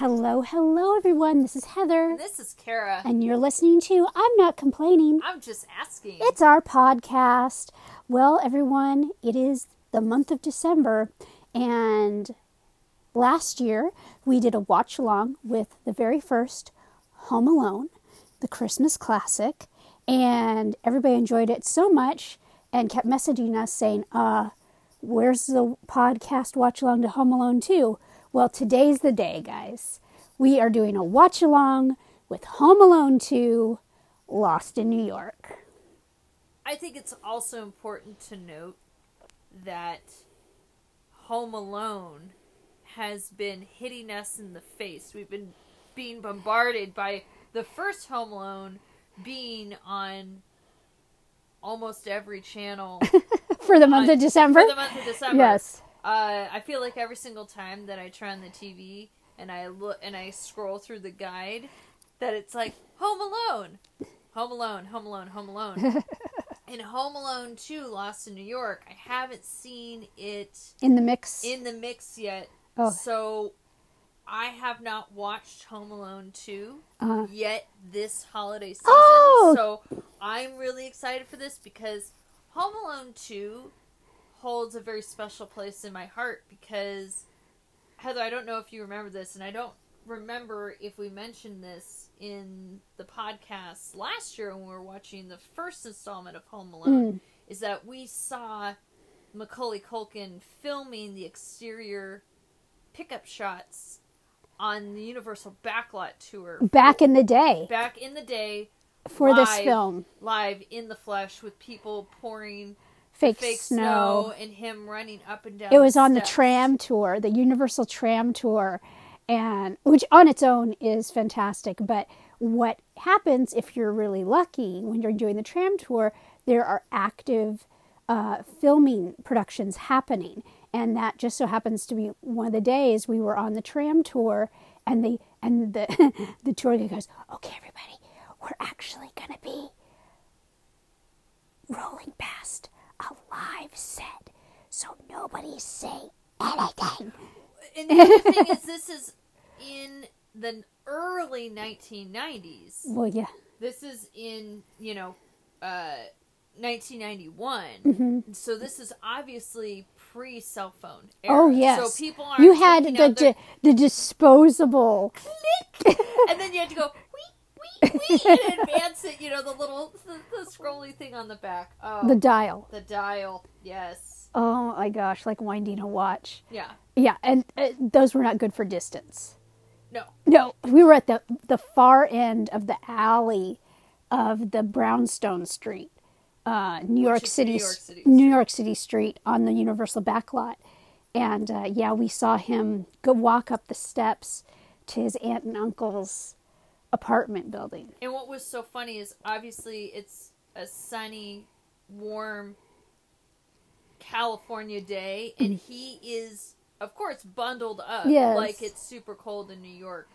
Hello, hello, everyone. This is Heather, And this is Kara. and you're listening to I'm Not Complaining. I'm just asking. It's our podcast. Well, everyone, it is the month of December, and last year we did a watch along with the very first Home Alone, the Christmas classic, and everybody enjoyed it so much and kept messaging us saying, uh, where's the podcast watch along to Home Alone 2? Well, today's the day, guys. We are doing a watch along with Home Alone 2 Lost in New York. I think it's also important to note that Home Alone has been hitting us in the face. We've been being bombarded by the first Home Alone being on almost every channel for the month on- of December. for the month of December. Yes. Uh, I feel like every single time that I turn on the TV and I look and I scroll through the guide, that it's like Home Alone, Home Alone, Home Alone, Home Alone. and Home Alone 2, Lost in New York, I haven't seen it In the mix. in the mix yet. Oh. So I have not watched Home Alone 2 Uh, yet this holiday season. Oh! So I'm really excited for this because Home Alone 2 holds a very special place in my heart because Heather, I don't know if you remember this and I don't remember if we mentioned this in the podcast last year when we were watching the first installment of Home Alone Mm. is that we saw Macaulay Culkin filming the exterior pickup shots on the Universal Backlot tour. Back in the day. Back in the day. For this film, live in the flesh with people pouring fake, fake snow. snow. and him running up and down It was on the tram tour, the Universal Tram Tour, and which on its own is fantastic. But what happens if you're really lucky when you're doing the tram tour? There are active uh, filming productions happening, and that just so happens to be one of the days we were on the tram tour, and the and the the tour guide goes, "Okay, everybody, we're actually gonna be rolling past a live set, so nobody say anything." and the other thing is this is in the early 1990s Well, yeah, this is in you know uh 1991 Mm-hmm. so this is obviously pre cell phone era. oh yes. so people are you had the di- the disposable. Click, and then you had to go wee, wee, and advance it. You know the little the, the scrolly thing on the back. Oh, The dial. the, dial. Yes. Oh my gosh, like winding a watch. Yeah. Yeah, and uh, those were not good for distance. No. No, we were at the the far end of the alley of the Brownstone Street, uh, New York City, New York City New Street. York City Street on the Universal backlot, and uh, yeah, we saw him go walk up the steps to his aunt and uncle's apartment building. And what was so funny is obviously it's a sunny, warm California day, and he is, of course, bundled up Yes. like it's super cold in New York,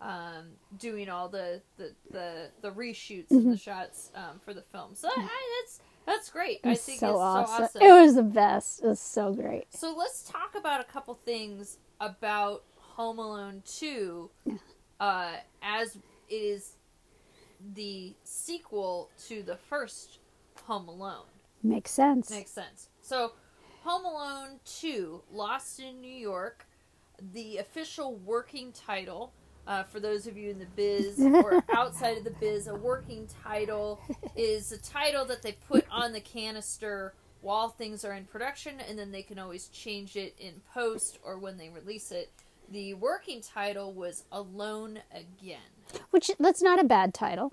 um, doing all the the the, the reshoots Mm-hmm. and the shots um, for the film. So I, that's that's great. I think so it's awesome. so awesome. It was the best. It was so great. So let's talk about a couple things about Home Alone 2 uh, as it is the sequel to the first Home Alone. Makes sense. Makes sense. So, Home Alone 2 Lost in New York, the official working title. Uh, for those of you in the biz or outside of the biz, a working title is a title that they put on the canister while things are in production, and then they can always change it in post or when they release it. The working title was Alone Again. Which that's not a bad title.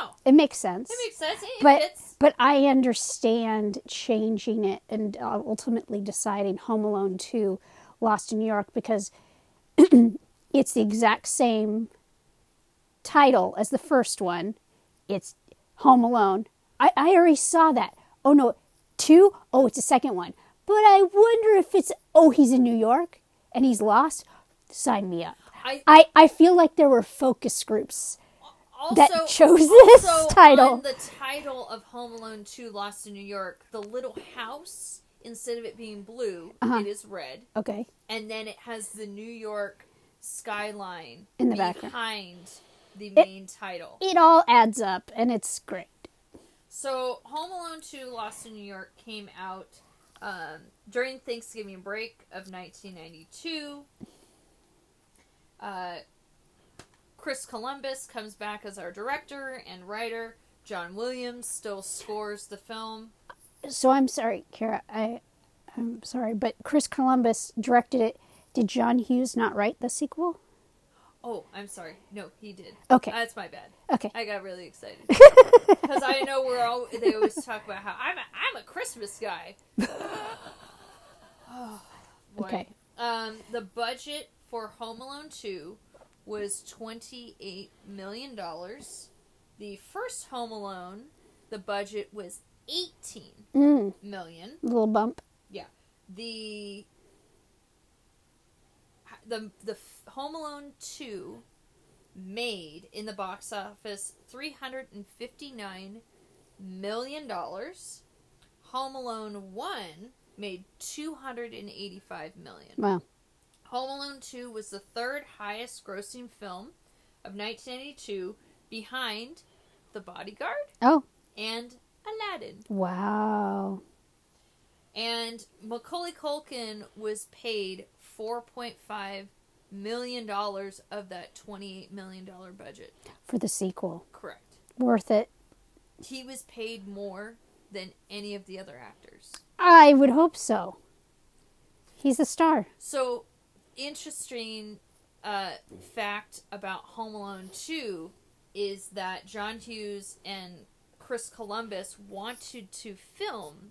No, It makes sense. it makes sense. It but fits. but I understand changing it and uh, ultimately deciding Home Alone 2 Lost in New York because it's the exact same title as the first one. It's Home Alone. I, I already saw that. Oh no, two? Oh, it's the second one. But I wonder if it's oh he's in New York and he's lost. Sign me up. I, I, I feel like there were focus groups also, that chose this title. The title of Home Alone 2 Lost in New York, the little house, instead of it being blue, Uh-huh. it is red. Okay. And then it has the New York skyline In the background. behind the main title. It all adds up, and it's great. So, Home Alone 2 Lost in New York came out um, during Thanksgiving break of 1992. Uh, Chris Columbus comes back as our director and writer. John Williams still scores the film. So I'm sorry, Kara. I, I'm sorry, but Chris Columbus directed it. Did John Hughes not write the sequel? Oh, I'm sorry. No, he did. Okay. That's my bad. Okay. I got really excited because I know we're all. They always talk about how I'm a, I'm a Christmas guy. oh, boy. Okay. Um, the budget for Home Alone Two was twenty eight million dollars. The first Home Alone, the budget was eighteen Mm, million. little bump. Yeah. The the the Home Alone two made in the box office three hundred and fifty nine million dollars. Home Alone one made two hundred and eighty five million. Wow. Home Alone 2 was the third highest grossing film of 1992 behind The Bodyguard Oh, and Aladdin. wow. And Macaulay Culkin was paid $4.5 million of that $28 million budget. For the sequel. Correct. Worth it. He was paid more than any of the other actors. I would hope so. He's a star. So, interesting uh, fact about Home Alone 2 is that John Hughes and Chris Columbus wanted to film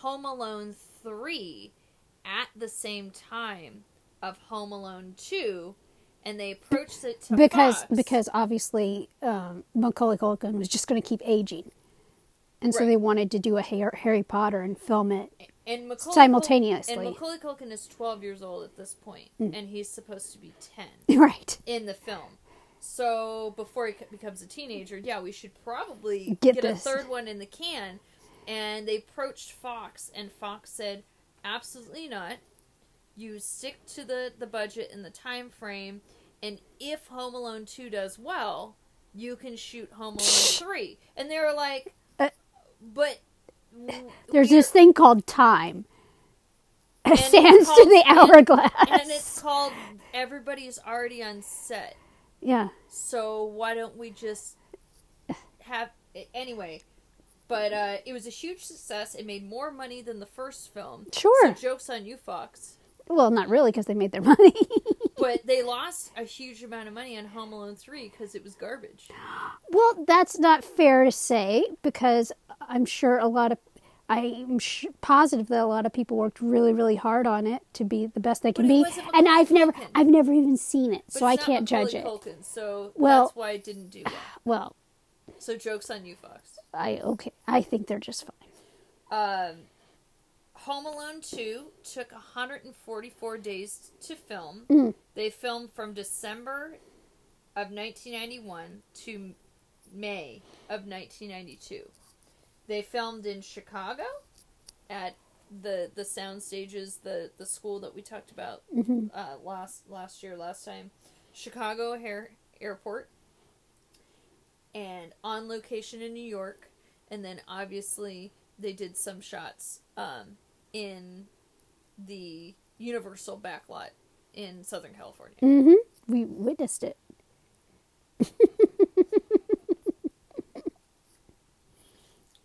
Home Alone 3 at the same time of Home Alone 2 and they approached it to because Fox. because obviously um, Macaulay Culkin was just going to keep aging, and so Right. they wanted to do a Har- Harry Potter and film it. and Macaulay simultaneously. Cul- and Macaulay Culkin is 12 years old at this point, Mm. and he's supposed to be 10. right. in the film. So before he becomes a teenager, yeah, we should probably Get get, a third one in the can. And they approached Fox, and Fox said, "Absolutely not. You stick to the the budget and the time frame, and if Home Alone two does well, you can shoot Home Alone three. And they were like, Uh, "But." w- There's this thing called time. it's Sands to called- the and- hourglass. and it's called everybody's already on set. yeah. So why don't we just have anyway? But uh, it was a huge success. It made more money than the first film. Sure. So jokes on you, Fox. Well, not really, because they made their money. But they lost a huge amount of money on Home Alone three because it was garbage. well, that's not fair to say because I'm sure a lot of. I'm sh- positive that a lot of people worked really, really hard on it to be the best they can be, and I've never, Culkin. I've never even seen it, But so I can't judge it. Culkin, so Well- that's why it didn't do well. Well, So jokes on you, Fox. I okay, I think they're just fine. Um, Home Alone 2 took 144 days to film. Mm. They filmed from December of 1991 to May of 1992. They filmed in Chicago at the the sound stages, the the school that we talked about hmm uh, last last year, last time, Chicago Air, Airport, and on location in New York, and then obviously they did some shots um, in the Universal backlot in Southern California. hmm We witnessed it.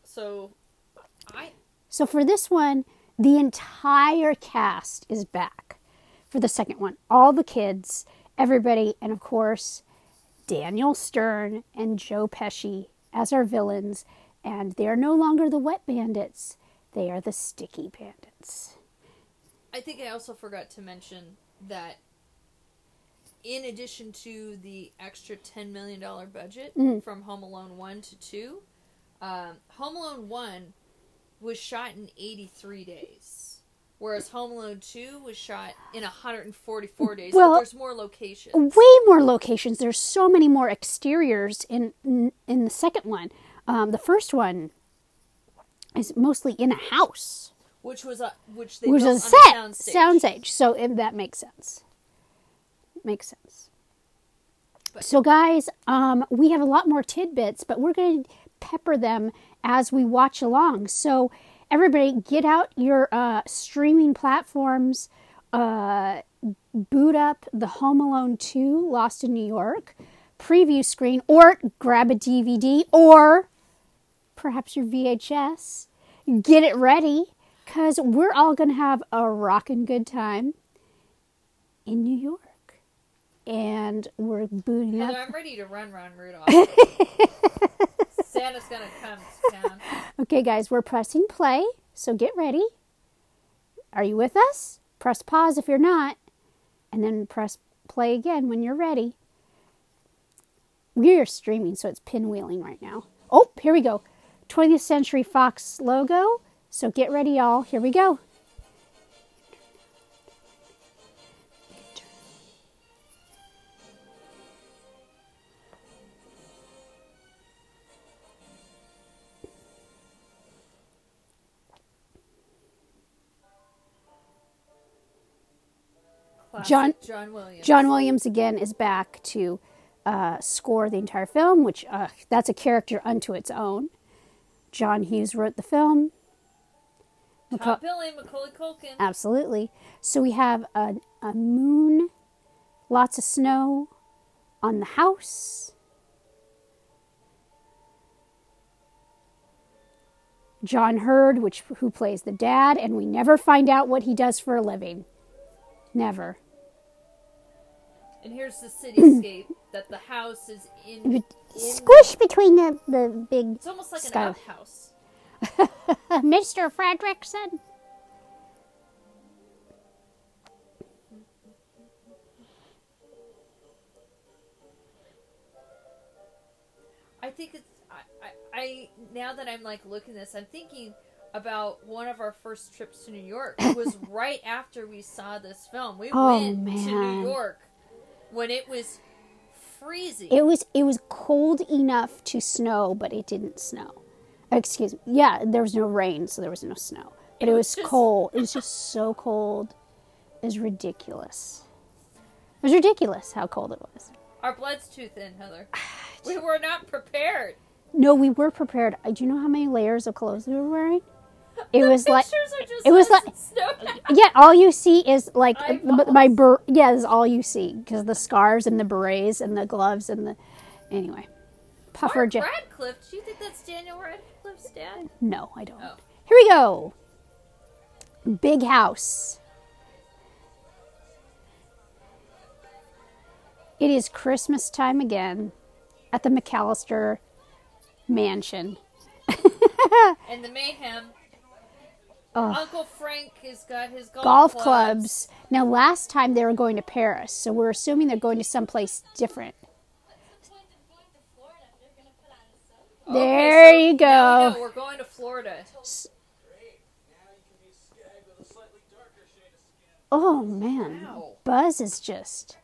So, I So for this one, the entire cast is back for the second one. All the kids, everybody, and of course, Daniel Stern and Joe Pesci as our villains. And they are no longer the wet bandits, they are the sticky bandits. I think I also forgot to mention that in addition to the extra $10 million budget Mhm. from Home Alone 1 to 2, um, Home Alone 1 was shot in 83 days. Whereas Home Alone 2 was shot in 144 days. Well- but there's more locations. Way more locations. There's so many more exteriors in in, the second one. Um, the first one is mostly in a house. Which was a which they which is a set soundstage. soundstage. So if that makes sense. makes sense. So, guys, um, we have a lot more tidbits, but we're going to pepper them as we watch along. So, everybody, get out your uh, streaming platforms, uh, boot up the Home Alone 2 Lost in New York preview screen, or grab a DVD, or perhaps your VHS. Get it ready because we're all going to have a rockin' good time in New York. And we're booting Heather, up. I'm ready to run, run, Rudolph. Santa's gonna come to town. Okay, guys, we're pressing play, so get ready. Are you with us? Press pause if you're not, and then press play again when you're ready. We are streaming, so it's pinwheeling right now. Oh, here we go. 20th Century Fox logo. So get ready, y'all. Here we go. John- John Williams. John Williams again is back to uh, score the entire film, which uh, that's a character unto its own. John Hughes wrote the film. Billy, Macaulay Culkin. Absolutely. So we have a, a moon, lots of snow on the house. John Heard, which who plays the dad, and we never find out what he does for a living. Never. And here's the cityscape that the house is in. in Squish between the, the big it's almost like an outhouse. Mr. Fredrickson. I think it's. I, I, I now that I'm like looking at this, I'm thinking about one of our first trips to New York. It was right after we saw this film. We Oh, went to man. New York when it was freezing. It was it was cold enough to snow, but it didn't snow. Uh, excuse me. Yeah, there was no rain, so there was no snow. But it, It was, was just- cold. It was just so cold. It was ridiculous. It was ridiculous how cold it was. Our blood's too thin, Heather. We were not prepared. No, we were prepared. I do you know how many layers of clothes we were wearing? It The was like it was like- yeah, all you see is like Eyeballs. my ber- yeah, is all you see because the scarves and the berets and the gloves and the anyway. Puffer jacket. Radcliffe. Do you think that's Daniel Radcliffe's dad? No, I don't. Oh. Here we go. Big house. It is Christmas time again at the McAllister mansion. And the mayhem. Ugh. Uncle Frank has got his golf, Golf clubs. clubs. Now, last time they were going to Paris, so we're assuming they're going to someplace different. Okay, There so you go. We're going to Florida. Oh man, Wow. Buzz is just.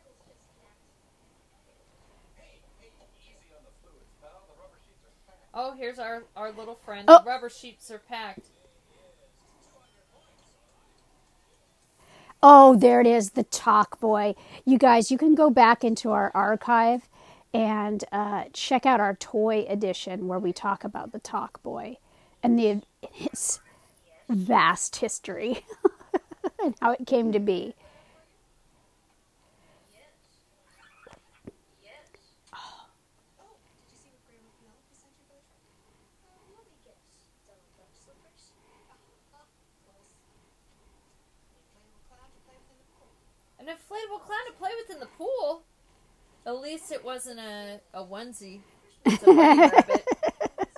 Oh, here's our, our little friend. Oh. The rubber sheets are packed. Oh, there it is, the Talk Boy. You guys, you can go back into our archive and uh, check out our toy edition where we talk about the Talk Boy and the its vast history and how it came to be. An inflatable clown to play with in the pool. At least it wasn't a, a onesie. It's a.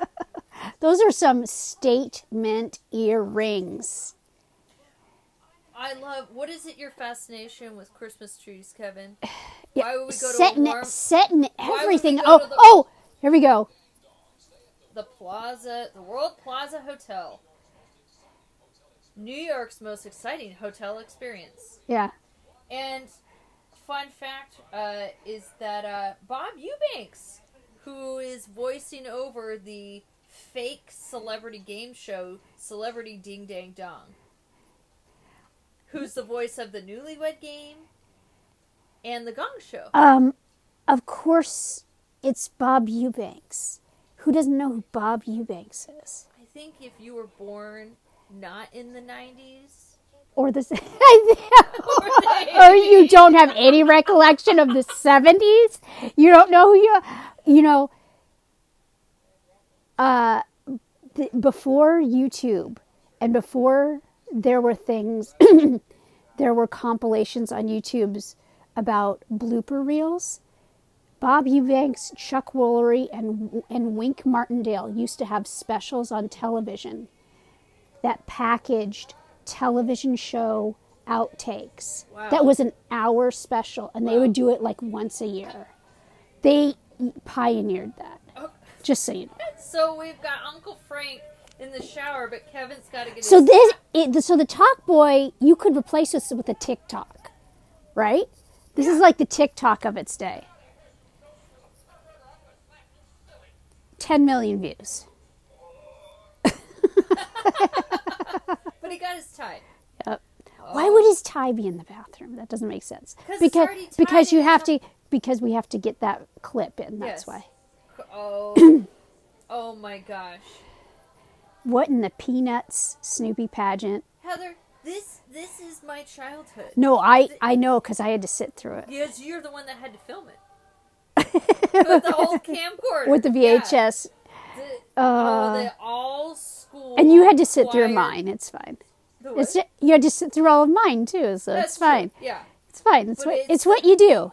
Those are some statement earrings. I love. What is it? Your fascination with Christmas trees, Kevin? Yeah, Why would we go to setting a warm, it, setting everything. Oh, to the- oh, here we go. the Plaza, the World Plaza Hotel? New York's most exciting hotel experience. Yeah. And fun fact uh, is that uh, Bob Eubanks, who is voicing over the fake celebrity game show Celebrity Ding Dang Dong, who's the voice of the Newlywed Game and The Gong Show. Um, of course, it's Bob Eubanks. Who doesn't know who Bob Eubanks is? I think if you were born not in the 90s, Or the or you don't have any recollection of the seventies. You don't know who you you know. Uh, th- before YouTube and before there were things, there were compilations on YouTube's about blooper reels. Bob Eubanks, Chuck Woolery, and and Wink Martindale used to have specials on television that packaged television show outtakes. Wow. That was an hour special, and they would do it like once a year. They pioneered that. Oh, Just so you know. so we've got Uncle Frank in the shower, but Kevin's got to get So his this, it, so the Talk Boy, you could replace this with a TikTok, right? This is like the TikTok of its day. 10 million views. But he got his tie. Yep. Oh. Why would his tie be in the bathroom? That doesn't make sense. 'Cause Because because you have to because we have to get that clip in. That's Yes. why. Oh, oh my gosh, What in the Peanuts Snoopy pageant? Heather, this this is my childhood. No, I I know because I had to sit through it Yes, you're the one that had to film it with the old camcorder with the. VHS, The- Uh, oh, all school. and you had to sit through mine. It's fine. It's what? ju- you had to sit through all of mine too, so That's it's fine. true, Yeah, It's fine. It's But what it's it's, what you do.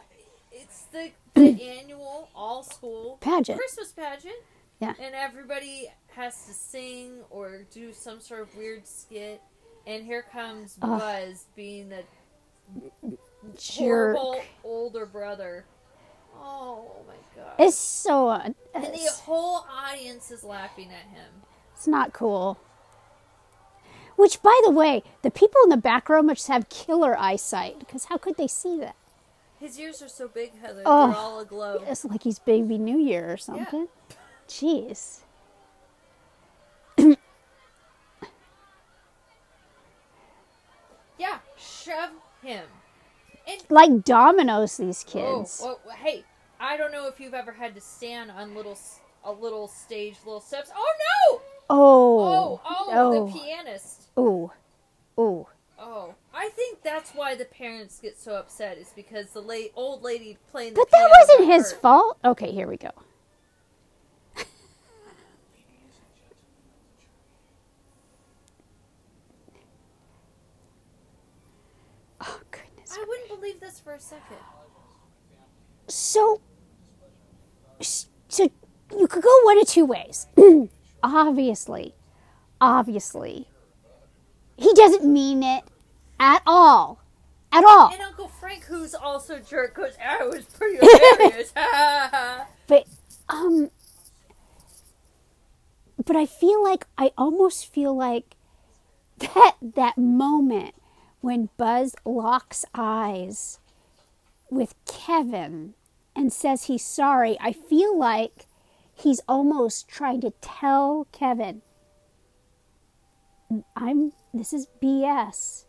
it's the, the annual all school Pageant. Christmas pageant. Yeah. And everybody has to sing or do some sort of weird skit. And here comes Ugh. Buzz being the Jerk. horrible older brother. Oh my god. It's so uh, and the whole audience is laughing at him. it's not cool. Which, by the way, the people in the back row must have killer eyesight because how could they see that? His ears are so big, Heather. Oh. They're all aglow. It's like he's Baby New Year or something. Jeez. Yeah, shove him. And Like dominoes, these kids. oh, hey, I don't know if you've ever had to stand on little a little stage, little steps. Oh no! Oh. Oh, oh, Oh. the pianist. Oh. Oh. Oh, I think that's why the parents get so upset. Is because the late old lady playing. The But that wasn't his hurt. fault. Okay, here we go. oh, goodness. I wouldn't believe this for a second. So, so you could go one of two ways. obviously, obviously, he doesn't mean it at all, at all. And Uncle Frank, who's also a jerk, goes, "I was pretty hilarious." But um, but I feel like I almost feel like that that moment when Buzz locks eyes with Kevin and says he's sorry. I feel like he's almost trying to tell Kevin, "I'm this is BS,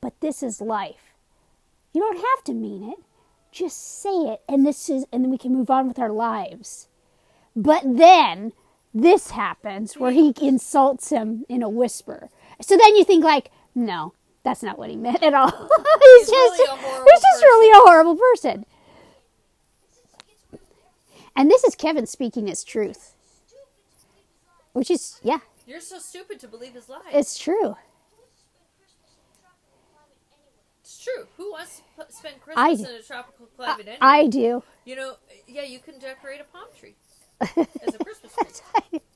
but this is life. You don't have to mean it." just say it and this is and then we can move on with our lives but then this happens where he insults him in a whisper so then you think like no that's not what he meant at all he's, He's just really a he's just really a horrible person and this is kevin speaking his truth which is yeah You're so stupid to believe his lies. it's true It's true. Who wants to p- spend Christmas do. in a tropical climate anyway? i do You know, yeah, you can decorate a palm tree as a Christmas tree.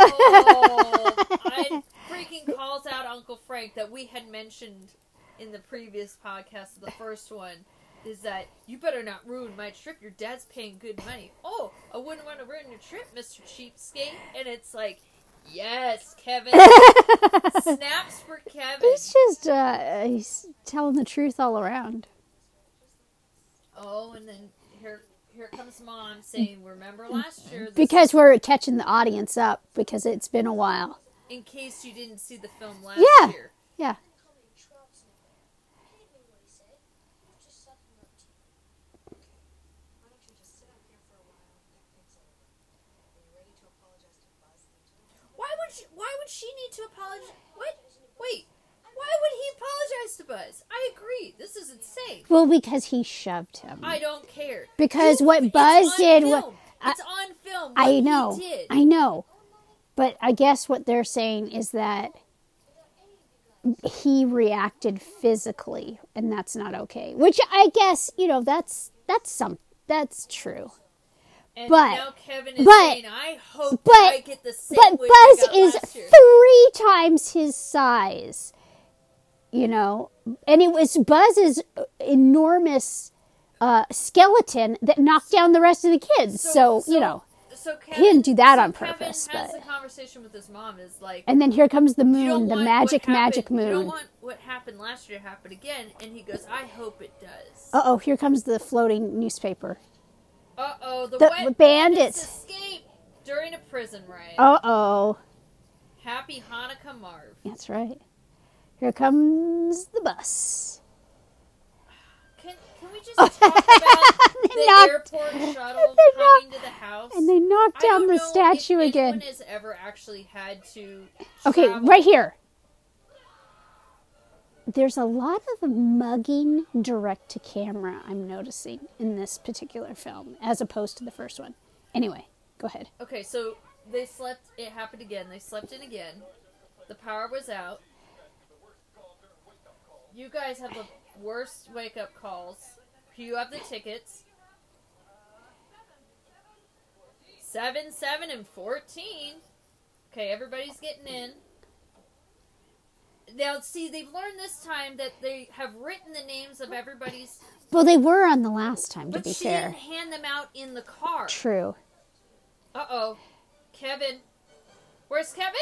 I freaking calls out Uncle Frank that we had mentioned in the previous podcast, the first one, is that you better not ruin my trip. Your dad's paying good money. Oh, I wouldn't want to ruin your trip, Mr. Cheapskate. And it's like, yes, Kevin. Snaps for Kevin. he's just uh he's telling the truth all around Oh, and then here comes mom saying, "Remember last year?" Because we're catching the audience up because it's been a while. in case you didn't see the film last Yeah. year. Yeah. call me Trumps now. I didn't mean what he said. He was just sucking up to you. Why don't you just sit up here for a while and think things over? Are you ready to apologize to Buzz and to Why would she, why would she need to apologize? What? Wait. Why would he apologize to Buzz? I agree. This is insane. Well, because he shoved him. I don't care. Because what Buzz did film. wa- I- it's on film. I what he know. did. I know. But I guess what they're saying is that he reacted physically and that's not okay. Which I guess, you know, that's that's some that's true. And But- now Kevin is but- saying, "I hope but- I get the same But Buzz is three times his size. You know, and it was Buzz's enormous uh, skeleton that knocked down the rest of the kids. So, you know, so Kevin, didn't do that so on Kevin purpose, Has but- the conversation with his mom is like, and then here comes the moon, the magic, what magic happened- You don't moon. want what happened last year to happen again, and he goes, "I hope it does." Uh oh, here comes the floating newspaper. Uh oh, the, The bandits. escape during a prison riot. Uh oh. Happy Hanukkah, Marv. That's right. Here comes the bus. Can can we just talk about the knocked- airport shuttle coming to the house? And they knocked down the statue if again. has ever actually had to. Okay, travel- right here. There's a lot of mugging direct to camera, I'm noticing, in this particular film, as opposed to the first one. Anyway, go ahead. Okay, so they slept. It happened again. They slept in again. The power was out. You guys have the worst wake up calls. You have the tickets. Seven, seven, and fourteen. Okay, everybody's getting in. Now, see, they've learned this time that they have written the names of everybody's, Well, they were on the last time, to but be she fair. didn't hand them out in the car. True. Uh oh. Kevin. Where's Kevin?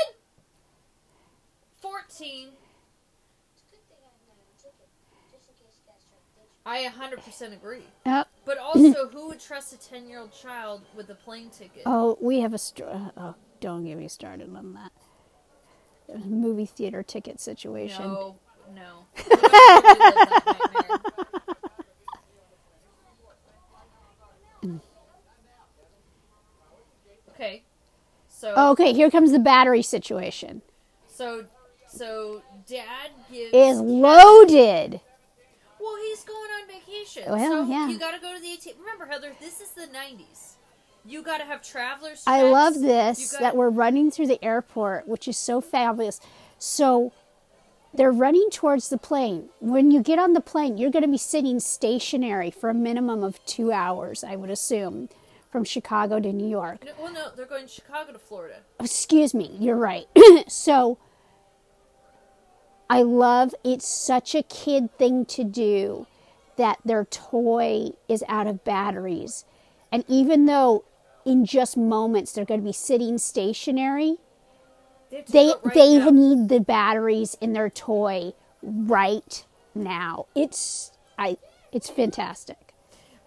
14. It's a good thing I have my own ticket, just in case you guys try to ditch me. I 100% agree. Oh, But also, who would trust a 10 year old child with a plane ticket? oh we have a. St- uh, oh, don't get me started on that. Movie theater ticket situation. no, no. We don't have to relive that nightmare. Okay. So, oh, Okay, here comes the battery situation. so, so, Dad gives. Is loaded. He's going on vacation. Well, so yeah. You got to go to the ATM. Remember, Heather, this is the 90s. You got to have travelers. I love this gotta- that we're running through the airport, which is so fabulous. So they're running towards the plane. When you get on the plane, you're going to be sitting stationary for a minimum of two hours, I would assume, from Chicago to New York. No, well, no, they're going Chicago to Florida. Excuse me, you're right. so I love it's such a kid thing to do that their toy is out of batteries. And even though in just moments they're going to be sitting stationary, They they right they now. need the batteries in their toy right now. It's I it's fantastic.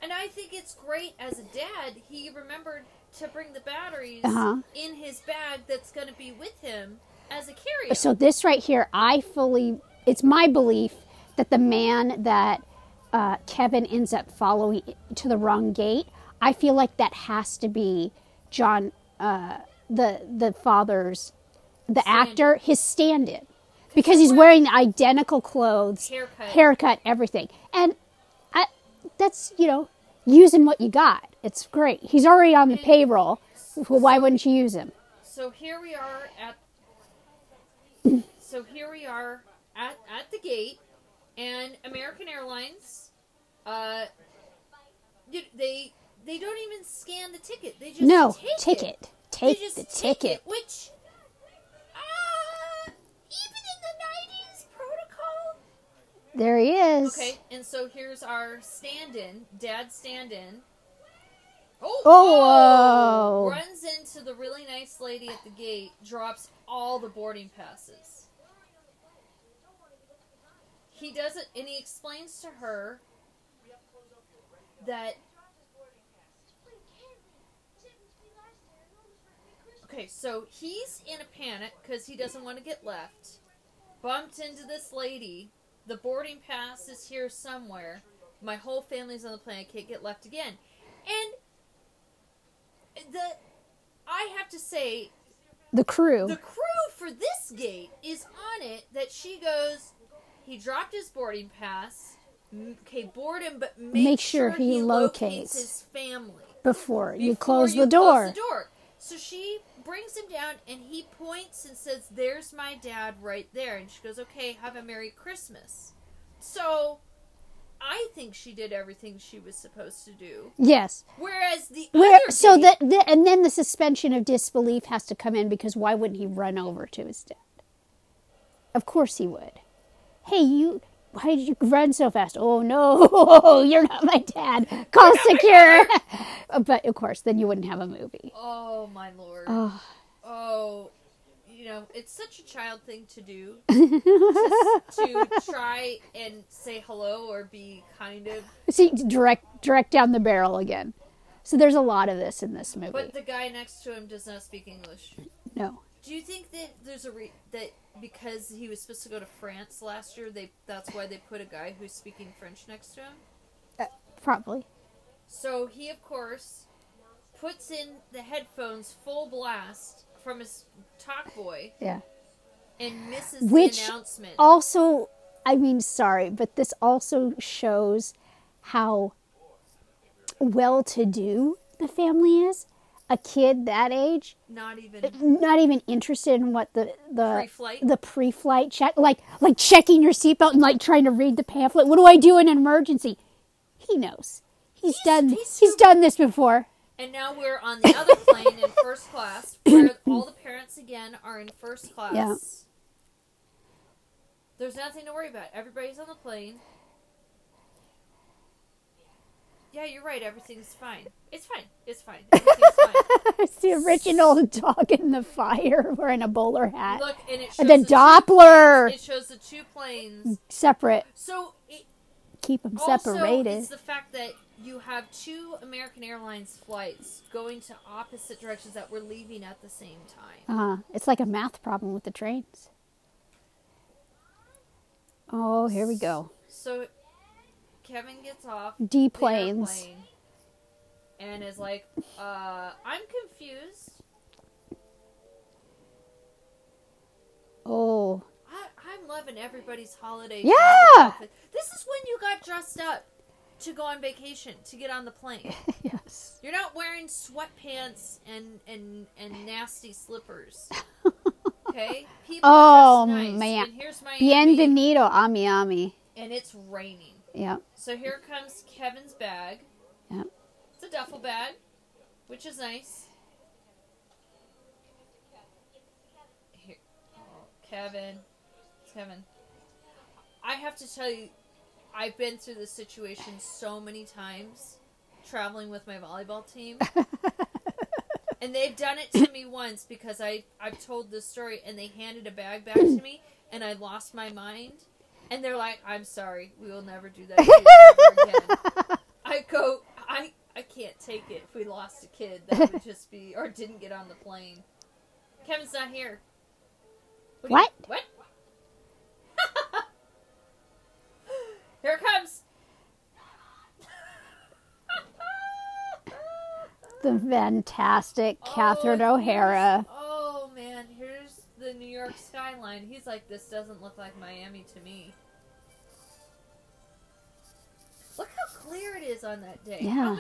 And I think it's great as a dad. He remembered to bring the batteries Uh-huh. in his bag that's going to be with him as a carry. So this right here, I fully it's my belief that the man that uh, Kevin ends up following to the wrong gate. I feel like that has to be John, uh, the the father's, the Stand-in. actor, his stand-in, because he's wearing identical clothes, Haircut. haircut, everything, and I, that's you know using what you got. It's great. He's already on the payroll. Well, why wouldn't you use him? So here we are at. So here we are at at the gate, and American Airlines, uh, they they don't even scan the ticket. They just No, take take it. Take the take ticket. it, which, uh, even in the '90s protocol. There he is. Okay, and so here's our stand-in, dad stand-in. Oh, Oh, whoa. Runs into the really nice lady at the gate, drops all the boarding passes. He does it, and he explains to her that Okay, so he's in a panic because he doesn't want to get left. Bumped into this lady. The boarding pass is here somewhere. My whole family's on the plane. I can't get left again. And the I have to say The crew. the crew for this gate is on it that she goes he dropped his boarding pass okay board him but make, Make sure he locates. his family before you close you the door. close the door so she brings him down and he points and says there's my dad right there and she goes okay have a merry christmas so i think she did everything she was supposed to do Yes. whereas the Where other so that the, and then the suspension of disbelief has to come in because why wouldn't he run over to his dad? Of course he would. Hey, you why did you run so fast? Oh no, you're not my dad. Call secure. but of course, then you wouldn't have a movie. oh my lord Oh, Oh, you know, it's such a child thing to do to, to try and say hello or be kind of. see, direct direct down the barrel again. So there's a lot of this in this movie. But the guy next to him does not speak English. no, Do you think that there's a re- that because he was supposed to go to France last year, they that's why they put a guy who's speaking French next to him? Uh, probably. So he, of course, puts in the headphones full blast from his talk boy Yeah. and misses Which the announcement. also i mean sorry but this also shows how well to do the family is a kid that age Not even not even interested in what the the Pre-flight? the pre-flight check like like checking your seatbelt and like trying to read the pamphlet what do i do in an emergency he knows he's, He's- done he's he's done this before And now we're on the other plane in first class, where all the parents again are in first class. Yeah. There's nothing to worry about. Everybody's on the plane. Yeah, you're right. Everything's fine. It's fine. It's fine. Everything's fine. it's the original dog in the fire wearing a bowler hat Look, and it shows and the the doppler planes- It shows the two planes. separate So it, keep them also, separated it's the fact that you have two American Airlines flights going to opposite directions that were leaving at the same time. Uh, it's like a math problem with the trains. Oh, here we go. So Kevin gets off D planes. and is like, uh, I'm confused. Oh, I, I'm loving everybody's holiday. Yeah! This is when you got dressed up to go on vacation, to get on the plane. yes. You're not wearing sweatpants and, and, and nasty slippers. Okay? People Oh, nice. man. And here's my Bienvenido, ami ami. And it's raining. Yeah, So here comes Kevin's bag. yeah. It's a duffel bag, which is nice. Here, oh, Kevin, Kevin. I have to tell you, I've been through this situation so many times, traveling with my volleyball team, and they've done it to me once because I I've told this story, and they handed a bag back to me, and I lost my mind, and they're like, "I'm sorry, we will never do that to you ever again." I go, I I can't take it. If we lost a kid, that would just be, or didn't get on the plane. Kevin's not here. What? you- What? The fantastic Catherine Oh, O'Hara. Oh man, here's the New York skyline. He's like, this doesn't look like Miami to me. Look how clear it is on that day. Yeah.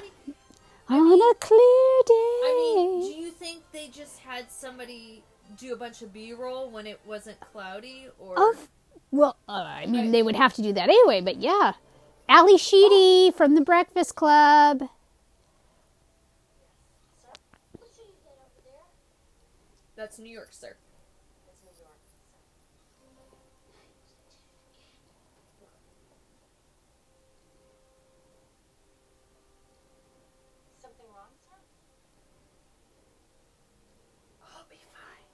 How many, On a clear day. I mean, do you think they just had somebody do a bunch of B-roll when it wasn't cloudy, or Of well, uh, I mean, they would have to do that anyway, but yeah. Ally Sheedy from the Breakfast Club. What should you get over there? That's New York, sir? It's New York. Something wrong, sir? I'll be fine.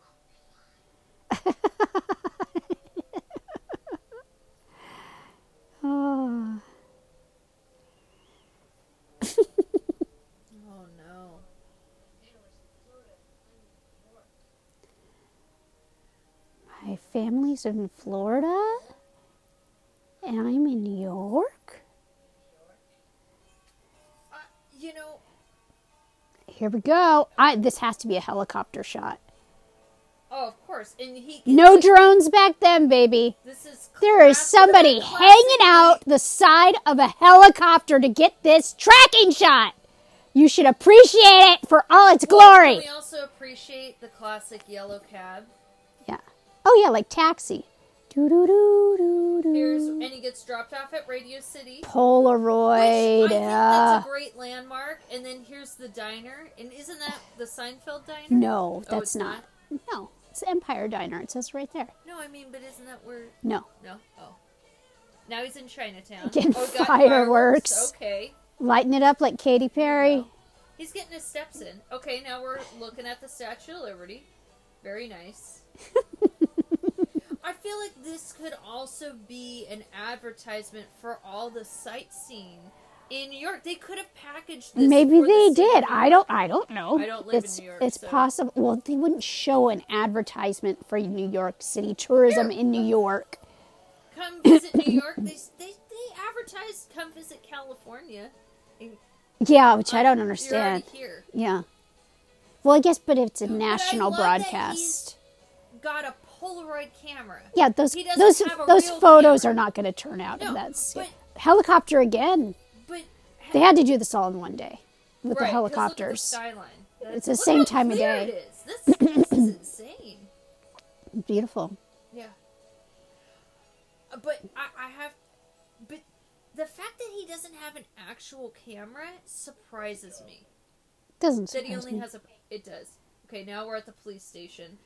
Oh. Oh no. Family's in Florida, and I'm in New York. Uh, you know, Here we go. I this has to be a helicopter shot. oh, of course, and he No drones back then, baby. This is There is somebody hanging out the side of a helicopter to get this tracking shot. You should appreciate it for all its glory. we also appreciate the classic yellow cab? Oh yeah, like taxi. Here's and he gets dropped off at Radio City. Polaroid. Which I think that's a great landmark. And then here's the diner. And isn't that the Seinfeld diner? No, Oh, that's it's not. No, it's Empire Diner. It says right there. No, I mean, but isn't that where? No. No. Oh. Now he's in Chinatown. Getting oh, got fireworks. Okay. Lighting it up like Katy Perry. He's getting his steps in. Okay, now we're looking at the Statue of Liberty. Very nice. I feel like this could also be an advertisement for all the sightseeing in New York. They could have packaged this. Maybe for the they did. I don't. I don't know. I don't live in it's, New York, It's so- possible. Well, they wouldn't show an advertisement for New York City tourism in New York. Come visit New York. They, they, they advertise come visit California. And Yeah, which I don't understand. here. Yeah. Well, I guess, but it's a But national broadcast. Got a Polaroid camera. Yeah, those He doesn't those those photos camera. are not going to turn out. No, That's but- helicopter again. But They had to do this all in one day with right, the 'cause look at the helicopters. skyline. It's the same time of day. It is. This, is insane. Beautiful. Yeah. Uh, But I, I have, but the fact that he doesn't have an actual camera surprises me. Doesn't That he surprise only me. has a. It does. Okay, now we're at the police station.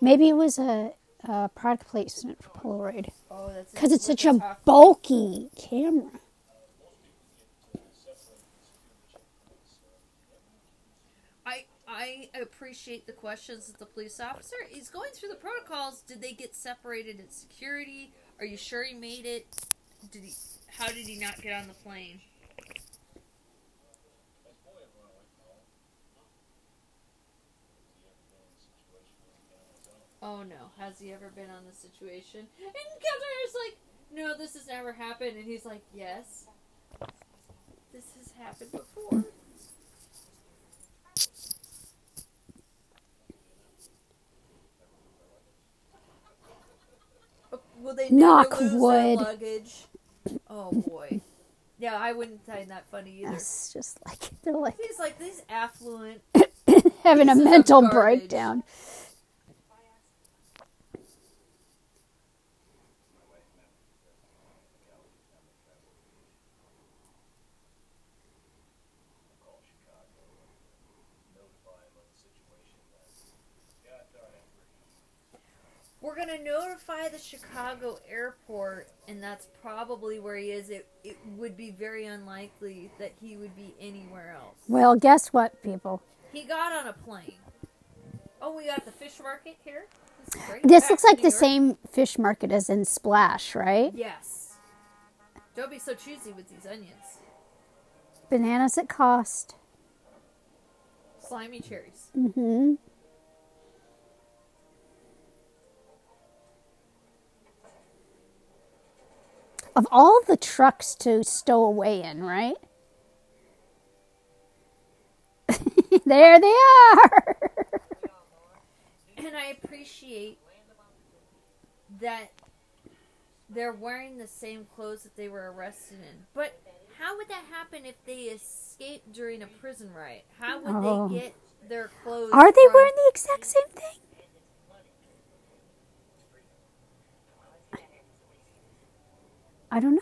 Maybe it was a, a product placement for Polaroid Oh, because it's such a bulky camera. I I appreciate the questions that the police officer is going through the protocols. Did they get separated at security? Are you sure he made it? Did he? How did he not get on the plane? Oh no, has he ever been on this situation? And Captain is like, no, this has never happened. And he's like, yes, this has happened before. Uh, will they Knock lose wood. their luggage? Oh boy. Yeah, I wouldn't find that funny either. It's just like they're like He's like these affluent. having a mental garbage. breakdown. We're gonna notify the Chicago airport, and that's probably where he is. It it would be very unlikely that he would be anywhere else. Well, guess what, people? He got on a plane. Oh, we got the fish market here. This, great. This Back looks like the York. same fish market as in Splash, right? Yes. Don't be so choosy with these onions. Bananas at cost. Slimy cherries. hmm Of all the trucks to stow away in, right? there they are. And I appreciate that they're wearing the same clothes that they were arrested in. But how would that happen if they escaped during a prison riot? How would Oh. they get their clothes? Are they wearing the exact same thing? I don't know.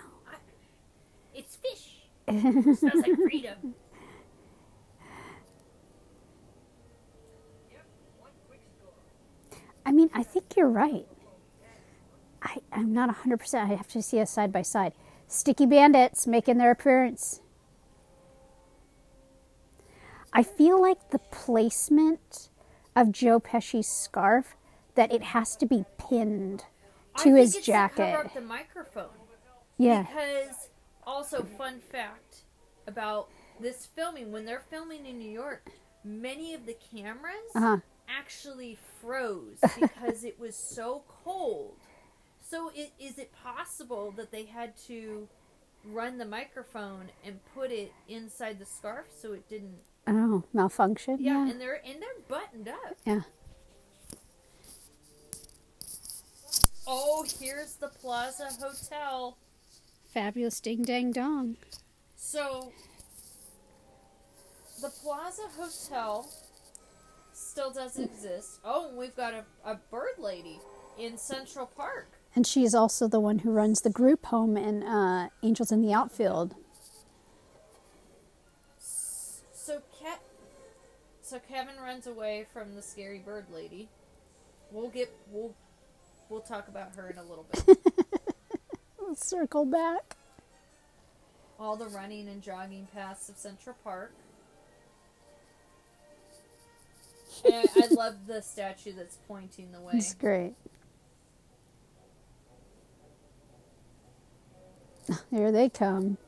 It's fish. Smells like freedom. I mean, I think you're right. I, I'm not 100%. I have to see us side by side. Sticky Bandits making their appearance. I feel like the placement of Joe Pesci's scarf, that it has to be pinned I to think his it's to cover jacket. up the microphone. Yeah. Because also fun fact about this filming when they're filming in New York, many of the cameras Uh-huh. actually froze because it was so cold. So, it, is it possible that they had to run the microphone and put it inside the scarf so it didn't? Oh, malfunction. Yeah, Yeah. and they're and they're buttoned up. Yeah. Oh, here's the Plaza Hotel. Fabulous ding dang dong. So, the Plaza Hotel still does exist. Oh, we've got a, a bird lady in Central Park. And she is also the one who runs the group home in uh, Angels in the Outfield. So, Ke- so Kevin runs away from the scary bird lady. We'll get we'll we'll talk about her in a little bit. Circle back. All the running and jogging paths of Central Park. And I love the statue that's pointing the way. It's great. Here they come.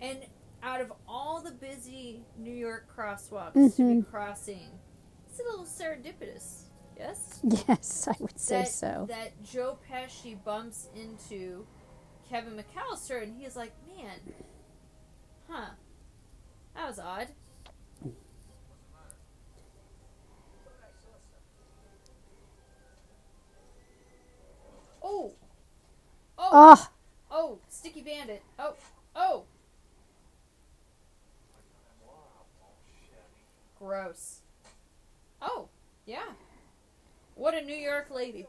And out of all the busy New York crosswalks mm-hmm. to be crossing, it's a little serendipitous. Yes? Yes, I would say that, so. That Joe Pesci bumps into Kevin McAllister and he's like, man, huh, that was odd. Oh, oh, Oh, oh, Sticky Bandit. Oh, oh. Gross. Oh, yeah. What a New York lady.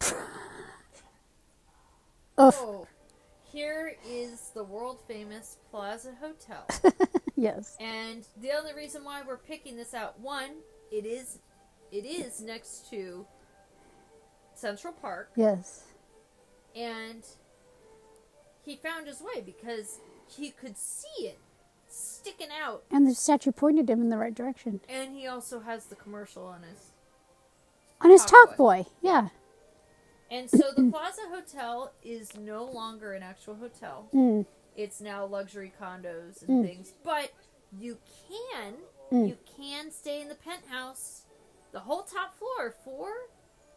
Oh. oh, here is the world famous Plaza Hotel. Yes. and the only reason why we're picking this out, one, it is it is next to Central Park Yes. and he found his way because he could see it sticking out And the statue pointed him in the right direction. and he also has the commercial on his On his Talk talk boy. Yeah. and so the Plaza Hotel is no longer an actual hotel. Mm. It's now luxury condos and Mm. things, but you can Mm. you can stay in the penthouse, the whole top floor for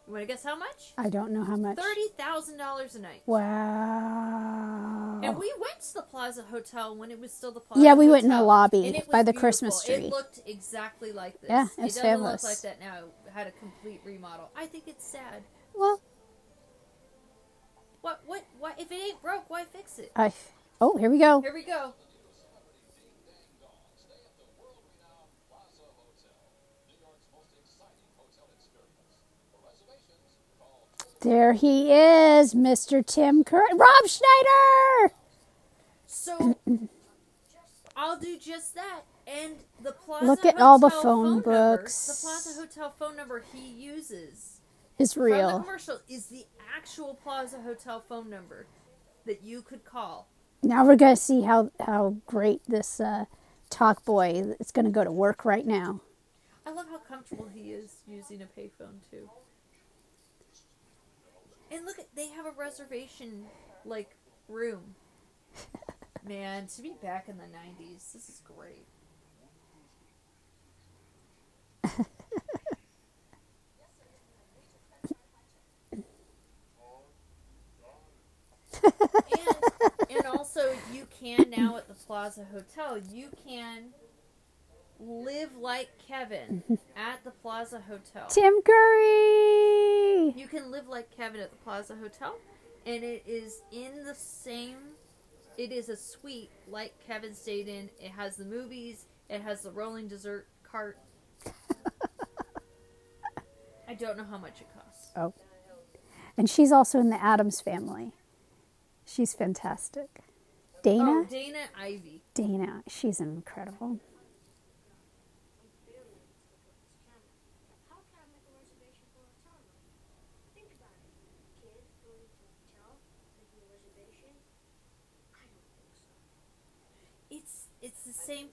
you want to guess how much? I don't know how much. Thirty thousand dollars a night. Wow. And oh. we went to the Plaza Hotel when it was still the Plaza. Yeah, we went in the lobby by the Christmas tree. It looked exactly like this. Yeah, it's it doesn't fabulous. look like that now. It had a complete remodel. I think it's sad. well, What? What? What? If it ain't broke, why fix it? I. Oh, here we go. Here we go. There he is, Mr. Tim Curry. Rob Schneider! So I'll do just that. And the Plaza Look at all the Hotel phone number, books. the Plaza Hotel phone number he uses Is real. from the commercial is the actual Plaza Hotel phone number that you could call. Now we're going to see how, how great this uh, talk boy is going to go to work right now. I love how comfortable he is using a payphone too. And look they have a reservation like room. Man, to be back in the nineties, this is great. and, and also you can now at the Plaza Hotel, you can live like Kevin at the Plaza Hotel. Tim Curry! You can live like Kevin at the Plaza Hotel, and it is in the same. It is a suite like Kevin stayed in. It has the movies. It has the rolling dessert cart. I don't know how much it costs. Oh. And she's also in the Addams family. She's fantastic. Dana? Oh, Dana Ivey. Dana, she's incredible.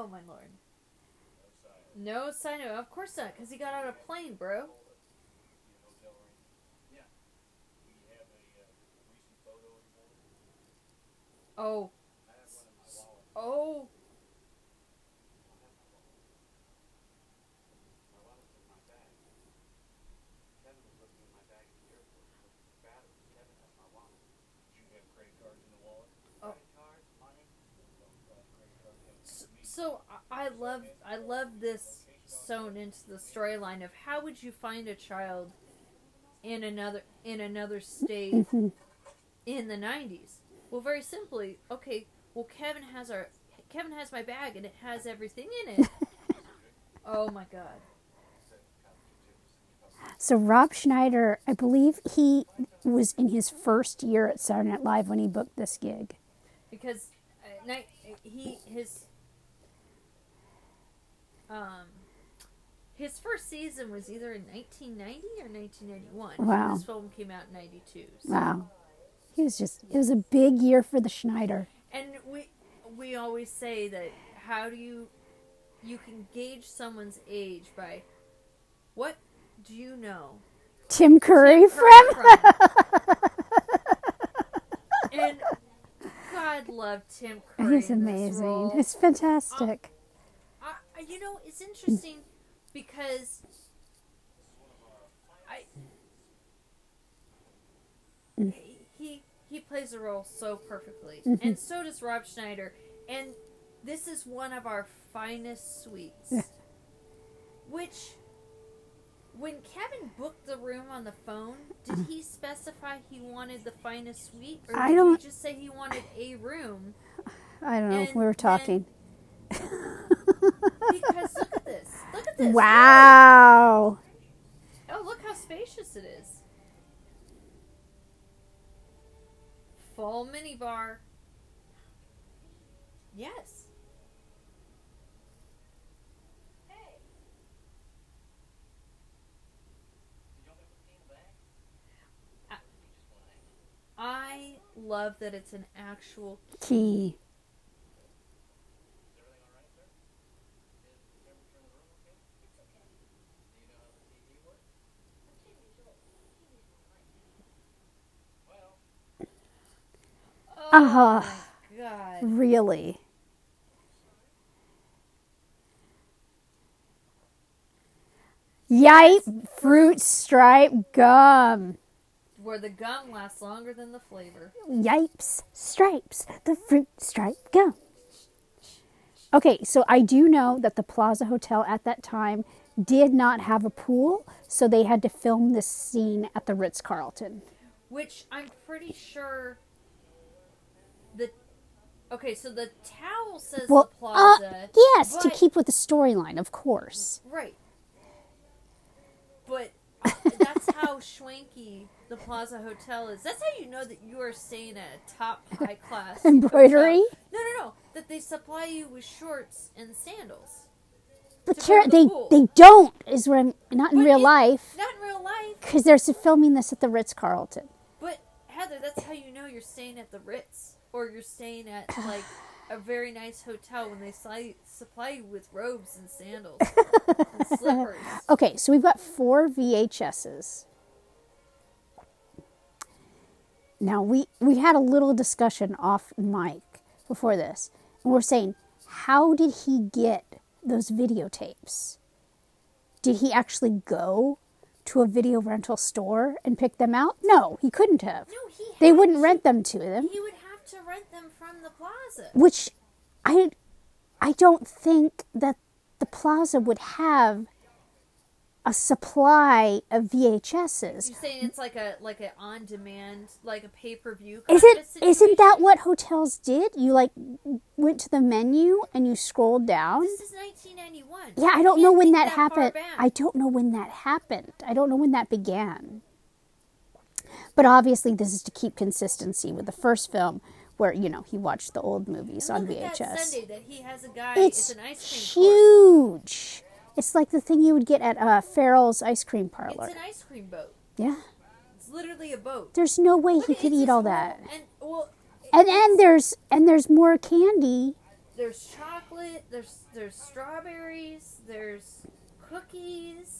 Oh my lord. No sign of. Of course not, because he got on a plane, bro. Oh. Oh. So I- love I love this sewn into the storyline of how would you find a child in another in another state in the 90s? Well, very simply, okay, well Kevin has our Kevin has my bag and it has everything in it. oh my god. So Rob Schneider, I believe he was in his first year at Saturday Night Live when he booked this gig. because uh, he his um his first season was either in 1990 or 1991. Wow. This film came out in 92. so- Wow. He was just, it was a big year for the Schneider. And we we always say that how do you you can gauge someone's age by what do you know Tim Curry Tim from. Curry from. and God love Tim Curry. He's amazing. He's fantastic. I- Uh, you know, it's interesting because I he he plays a role so perfectly, mm-hmm. and so does Rob Schneider. And this is one of our finest suites, Yeah. which. When Kevin booked the room on the phone, did he specify he wanted the finest suite, or I did don't- he just say he wanted a room? I don't know. and We were talking. Because look at this, look at this. wow. Oh, look how spacious it is. Full minibar. Yes. Hey. I love that it's an actual Key. Oh Uh-huh. Really. Yipe fruit stripe gum. Where the gum lasts longer than the flavor. Yipes stripes, the fruit stripe gum. Okay, so I do know that the Plaza Hotel at that time did not have a pool, so they had to film this scene at the Ritz Carlton. Which I'm pretty sure Okay, so the towel says Well, the uh, plaza. yes, to keep with the storyline, of course. Right. But uh, that's how schwanky the Plaza Hotel is. That's how you know that you are staying at a top high class Embroidery? hotel. No, no, no. That they supply you with shorts and sandals. But Kara, the they pool. they don't is what I'm not in But real it- life Not in real life. because they're filming this at the Ritz Carlton. But Heather, that's how you know you're staying at the Ritz or you're staying at like a very nice hotel when they sli- supply you with robes and sandals and slippers. Okay, so we've got four VHSs. Now we we had a little discussion off mic before this, and we're saying, how did he get those videotapes? Did he actually go to a video rental store and pick them out? No, he couldn't have. No, he They wouldn't to- rent them to them, He would have to rent them from the plaza. which I I don't think that the plaza would have a supply of VHSs. You're saying it's like a like a on demand, like a pay per view. Isn't isn't that what hotels did? You like went to the menu and you scrolled down. This is 1991. Yeah, I don't know when think that happened. I don't know when that happened. I don't know when that began. But obviously, this is to keep consistency with the first film, where you know he watched the old movies on Look at that VHS. Sunday that he has a guy. It's It's, an ice cream court. huge. It's like the thing you would get at uh, Farrell's ice cream parlor. It's an ice cream boat. yeah, It's literally a boat. there's no way he could eat all that. And well, And then there's and there's more candy. There's chocolate. There's there's strawberries. There's cookies.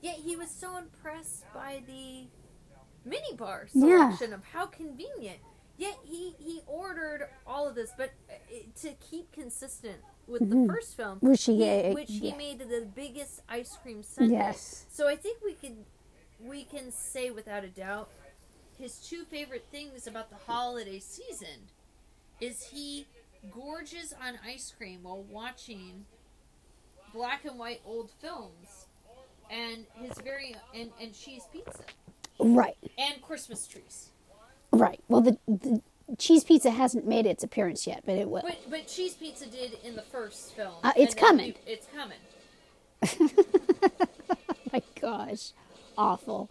Yet he was so impressed by the mini bar Yeah. selection of how convenient. Yet he he ordered all of this, but uh, to keep consistent with the first film, Mm-hmm. Which he he, which he yeah. made the biggest ice cream sundae. Yes. So I think we can we can say without a doubt his two favorite things about the holiday season is he gorges on ice cream while watching black and white old films and his very and, and cheese pizza Right. and Christmas trees. Right. Well, the, the cheese pizza hasn't made its appearance yet, but it will. But but cheese pizza did in the first film. Uh, it's and then coming. It's coming. My gosh, awful.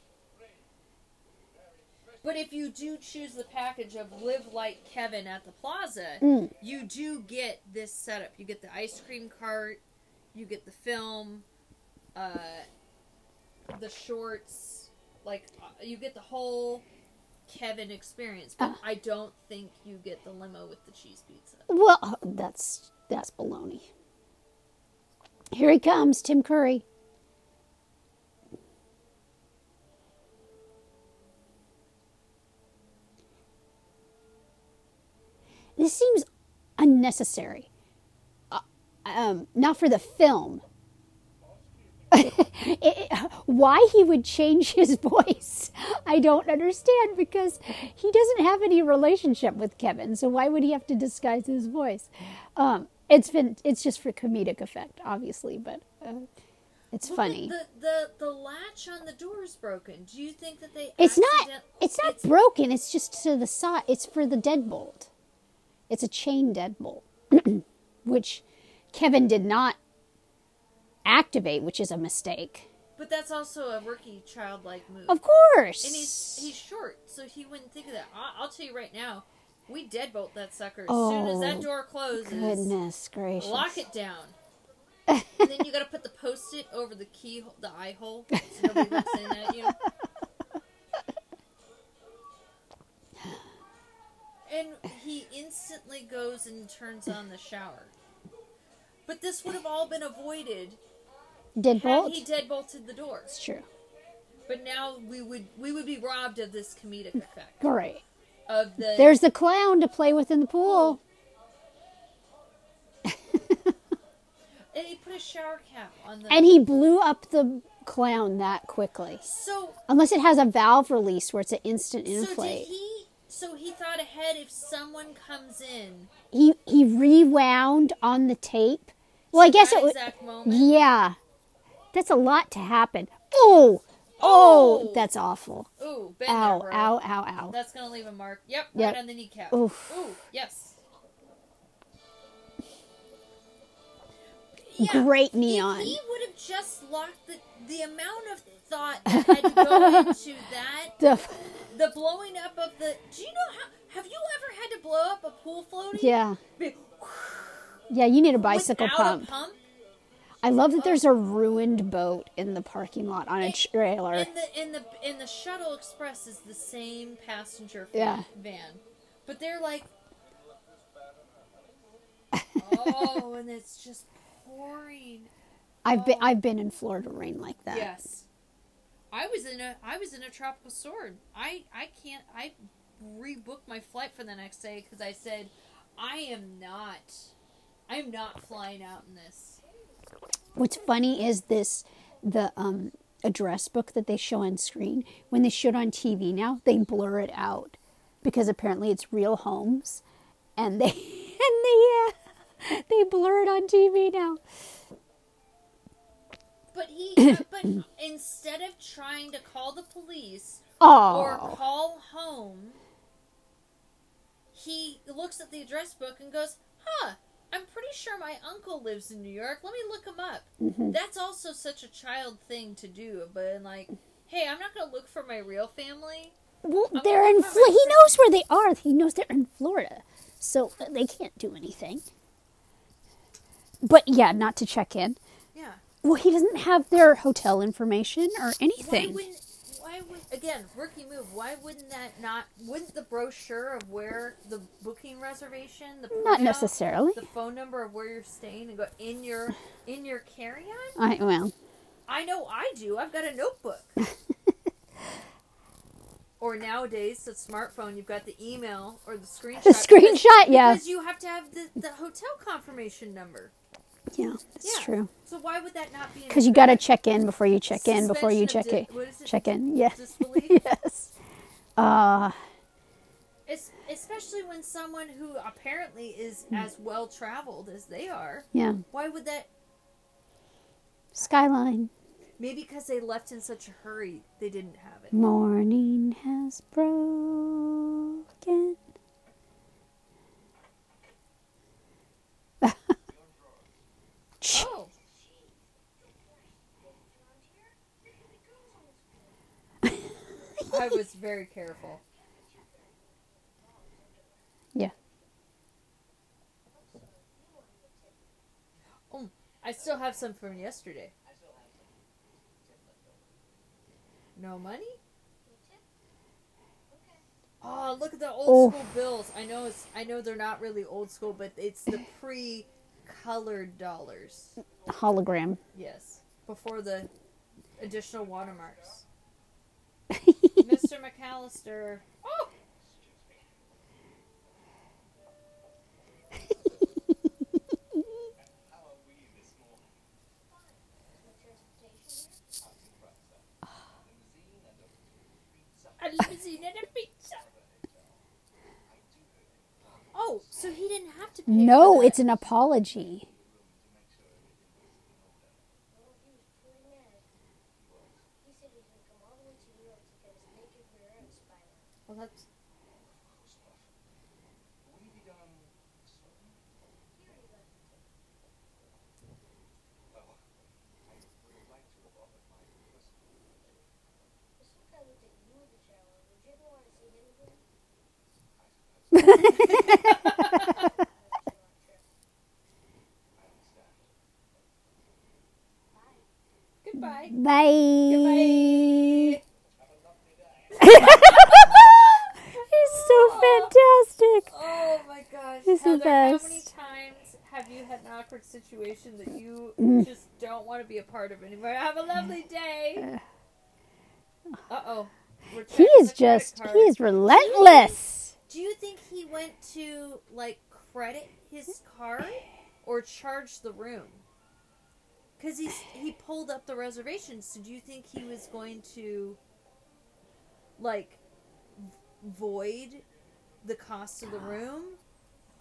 But if you do choose the package of Live Like Kevin at the Plaza, Mm. you do get this setup. You get the ice cream cart, you get the film, uh, the shorts, like uh, you get the whole Kevin experience. But Ah. I don't think you get the limo with the cheese pizza. Well, that's that's baloney. Here he comes, Tim Curry. This seems unnecessary. Uh, um, not for the film. It- why he would change his voice, I don't understand because he doesn't have any relationship with Kevin. So why would he have to disguise his voice? Um, it's been it's just for comedic effect, obviously, but uh, it's Well, funny. The, the the latch on the door is broken. Do you think that they? It's not. It's not broken. It's just to the side. It's for the deadbolt. It's a chain deadbolt, which Kevin did not activate, which is a mistake. But that's also a rookie childlike move. Of course. And he's he's short, so he wouldn't think of that. I, I'll tell you right now, we deadbolt that sucker as soon as that Oh, door closes. Goodness gracious. Lock it down. and then you got to put the post-it over the key, the eye hole, so nobody looks in at you. And he instantly goes and turns on the shower. But this would have all been avoided had Deadbolt? he deadbolted the door. It's true. But now we would we would be robbed of this comedic effect Great. of the There's the clown to play with in the pool. and he put a shower cap on the And he blew up the clown that quickly. so Unless it has a valve release where it's an instant so inflate. did he so he thought ahead if someone comes in he he rewound on the tape. Well, I guess it was. exact moment Yeah, that's a lot to happen. Oh, oh, that's awful. ooh been Ow, there, bro. ow, ow, ow. that's gonna leave a mark yep, Yep. right on the kneecap Oof. ooh yes yeah, Great neon. he would have just locked the the amount of thought that had to go into that The, the blowing up of the do you know how have you ever had to blow up a pool floaty yeah, yeah. You need a bicycle without pump. a pump I love that there's a ruined boat in the parking lot on a trailer. and the in the in the shuttle express is the same passenger van, Yeah. van but they're like oh and it's just pouring I've been I've been in Florida rain like that. yes i was in a i was in a tropical storm i i can't i rebooked my flight for the next day because i said i am not i'm not flying out in this What's funny is this the um, address book that they show on screen. When they show it on TV now, they blur it out because apparently it's real homes, and they and they uh, they blur it on TV now. but he but instead of trying to call the police or call home, he looks at the address book and goes, "Huh, I'm pretty sure my uncle lives in New York. Let me look him up." Mm-hmm. That's also such a child thing to do, but like, hey, I'm not gonna look for my real family. well, I'm they're in. gonna Fl- he knows where they are. He knows they're in Florida, so uh, they can't do anything. But yeah, not to check in. Yeah. Well, he doesn't have their hotel information or Why anything. wouldn't? Why would? Again, rookie move. Why wouldn't that not? Wouldn't the brochure of where the booking reservation, the Not printout, necessarily. the phone number of where you're staying, and go in your in your carry on? I well, I know I do. I've got a notebook. or nowadays, the smartphone, you've got the email or the screenshot. The screenshot, yeah. Because you have to have the, the hotel confirmation number. Yeah, that's Yeah. true. So why would that not be? Because you got to check in before you check in. Before you check Suspension it, di- it? check in. Yeah. Disbelief? yes. Uh, Es- especially when someone who apparently is as well traveled as they are. yeah. Why would that? Skyline. Maybe because they left in such a hurry, they didn't have it. Morning has broken. Oh, I was very careful. Yeah. Oh, I still have some from yesterday. No money? Oh, look at the old Oh. school bills. I know it's I know they're not really old school, but it's the pre-colored dollars. Hologram. Yes, before the additional watermarks. Mr. McAllister. Oh, a limousine and a pizza. Oh, so he didn't have to pay. No, it's an apology. He said he's gonna come all the way to New York to get his naked rear end spider. Well, that's If some guy looked at you in the shower, would you ever want to see him again? Bye. Goodbye. He's so fantastic. Oh my gosh, He's the Heather! How many times have you had an awkward situation that you Mm. just don't want to be a part of anymore? Have a lovely day. Uh oh. He is just, he is relentless. Do you think he went to like credit his card or charge the room? Because he's he pulled up the reservations. So do you think he was going to like void the cost of the room?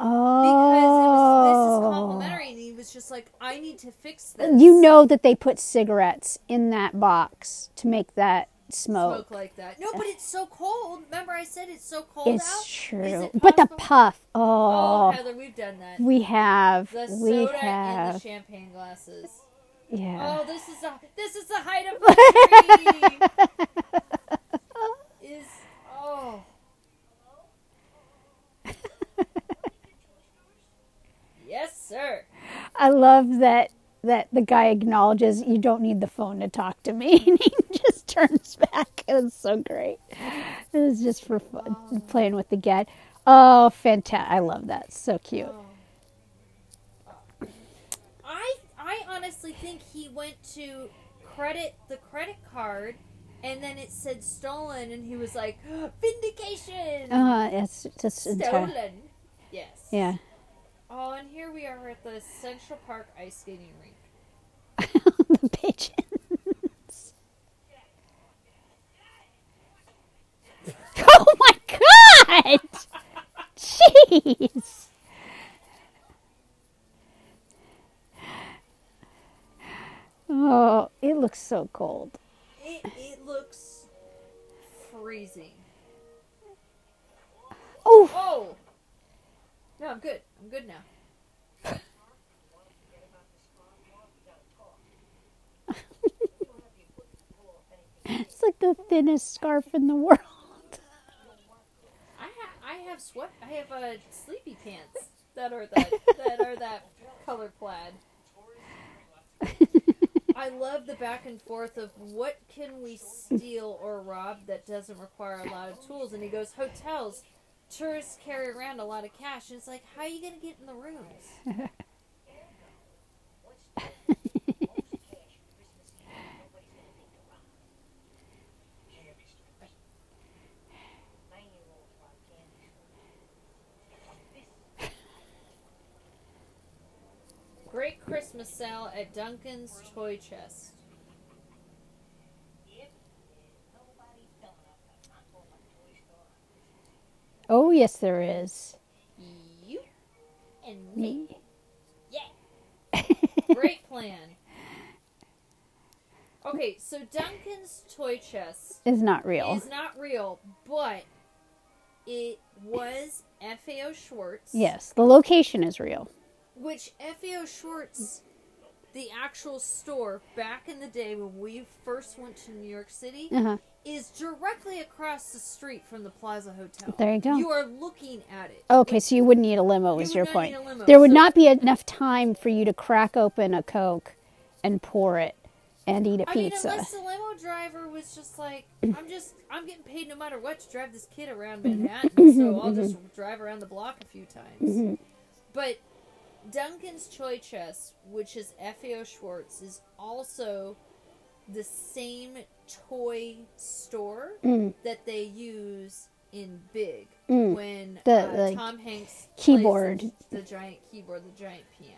Oh, Because it was this is complimentary, and he was just like, I need to fix this. You know that they put cigarettes in that box to make that smoke. smoke like that. No, but it's so cold. Remember, I said it's so cold It's out. True. it But the puff. Oh, Oh, Heather, we've done that. we have. The We soda and the have. champagne glasses. Yeah. Oh, this is a this is the height of my dream. is oh. Yes, sir. I love that that the guy acknowledges you don't need the phone to talk to me and he just turns back. It was so great. It was just for fun oh. playing with the get. Oh, fantastic. I love that. So cute. I I honestly think he went to credit the credit card and then it said stolen and he was like vindication Uh, it's just stolen. entire. Yes. Yeah. Oh, and here we are at the Central Park ice skating rink. the pigeons. oh my god! Jeez. Oh, it looks so cold. It it looks freezing. Oh, Oh. No, I'm good. I'm good now. it's like the thinnest scarf in the world. I have I have sweat. I have uh, sleepy pants that are that that are that color plaid. I love the back and forth of what can we steal or rob that doesn't require a lot of tools. And he goes, hotels. Tourists carry around a lot of cash. And it's like, how are you going to get in the rooms? What's most cash for Christmas Eve? Nobody's gonna think to rob. Candy stores. Nine-year-olds rob candy stores. Great Christmas sale at Duncan's Toy Chest. Yep. Nobody's done up a knock on a toy store. Oh, yes, there is. You and me. Me. Yeah. Great plan. Okay, so Duncan's Toy Chest is not real. is not real, but it was FAO Schwarz. Yes, the location is real. Which FAO Schwarz, the actual store back in the day when we first went to New York City, Uh huh. is directly across the street from the Plaza Hotel. There you go. You are looking at it. Okay, so you wouldn't need a limo, is would your point. need a limo, There would so- not be enough time for you to crack open a Coke and pour it and eat a I mean, pizza. unless the limo driver was just like, I'm just, I'm getting paid no matter what to drive this kid around Manhattan, so mm-hmm. I'll just mm-hmm. drive around the block a few times. Mm-hmm. But Duncan's Toy Chest, which is FAO Schwarz, is also the same toy store Mm. that they use in Big Mm. when The, uh, like, Tom Hanks keyboard. the, the giant keyboard, the giant piano.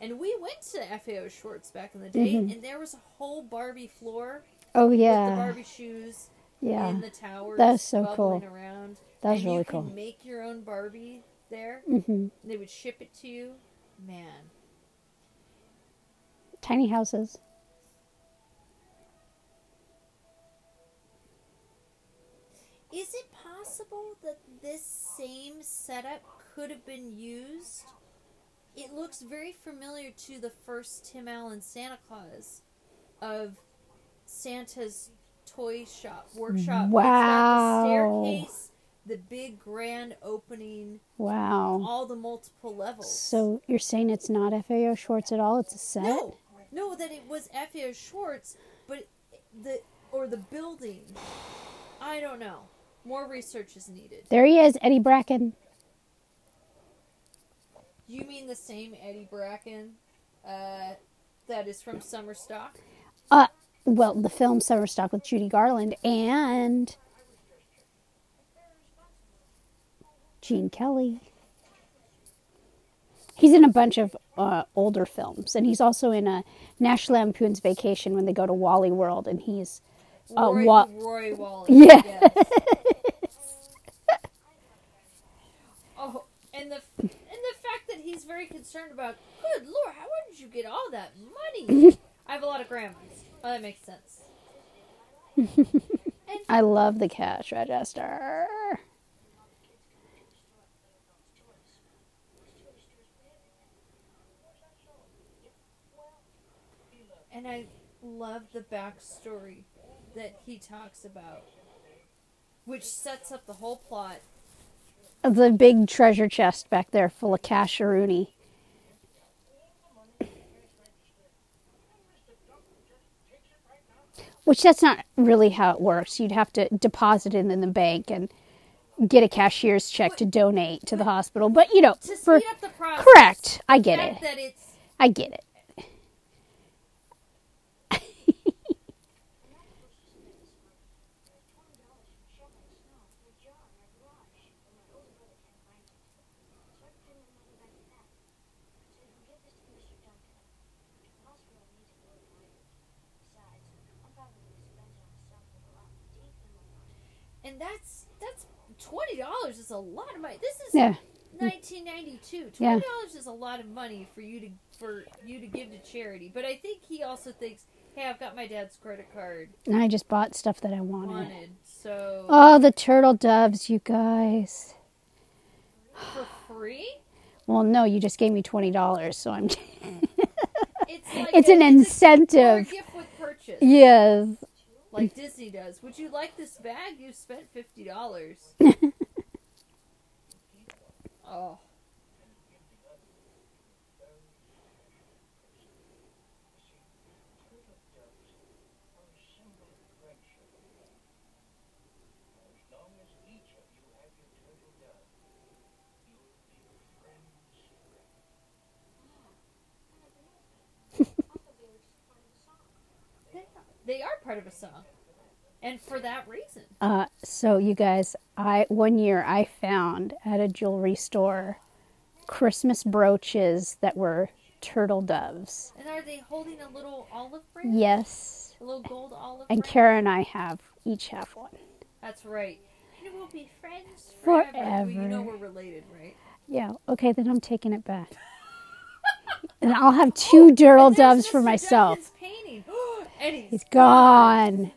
And we went to FAO Schwarz back in the day, and there was a whole Barbie floor oh with the yeah, Barbie shoes yeah. in the towers. That is so cool. Around. That was and really you cool. Make your own Barbie there. hmm They would ship it to you. Man, Tiny houses. is it possible that this same setup could have been used? It looks very familiar to the first Tim Allen Santa Claus of Santa's toy shop workshop. Wow. staircase, the big grand opening, Wow. all the multiple levels. So you're saying it's not FAO Schwarz at all? It's a set. No, no, that it was FAO Schwarz, but the or the building. I don't know. More research is needed. There he is, Eddie Bracken. You mean the same Eddie Bracken uh, that is from Summer Stock? Uh, well, the film Summer Stock with Judy Garland and Gene Kelly. He's in a bunch of uh, older films, and he's also in a National Lampoon's Vacation when they go to Wally World, and he's uh, Roy, Wa- Roy Wallace. Yeah. yes. oh, and the and the fact that he's very concerned about. Good lord, how did you get all that money? I have a lot of grandmas. Oh, that makes sense. I love the cash register. And I love the backstory that he talks about, which sets up the whole plot. Of the big treasure chest back there full of casharoonie. Which that's not really how it works. You'd have to deposit it in the bank and get a cashier's check to donate to the hospital. But you know, for up the process. correct, I get it. I get it. That's that's twenty dollars is a lot of money. This is Yeah. 1992. Yeah. Twenty dollars is a lot of money for you to for you to give to charity. But I think he also thinks, hey, I've got my dad's credit card And I just bought stuff that I wanted. wanted, so Oh, the turtle doves, you guys. for free. Well, no, you just gave me twenty dollars, so I'm. It's like it's a- an a incentive. gift with purchase, Yes. Like Disney does. Would you like this bag? You spent fifty dollars. oh. Part of a song, and for that reason. Uh, so you guys, I one year I found at a jewelry store Christmas brooches that were turtle doves. And are they holding a little olive branch? Yes, A little gold olive and branch? Kara and I have each have one. That's right. And we'll be friends forever. Well, you know we're related, right? Yeah. Okay, then I'm taking it back. and I'll have two there's doves for myself. Painting. And he's, He's gone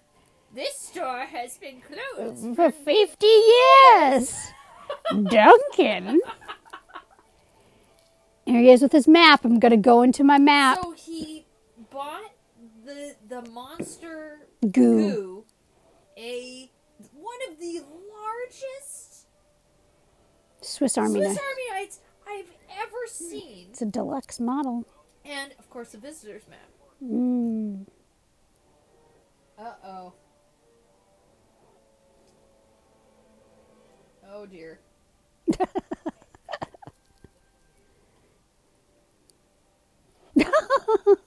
This store has been closed. for 50 years. Duncan. Here he is with his map. I'm going to go into my map. So he bought the the monster Goo. goo, a one of the largest Swiss Army Swiss knife. Army knights I've ever seen, It's a deluxe model. and of course a visitor's map. Mm. Uh oh. Oh dear.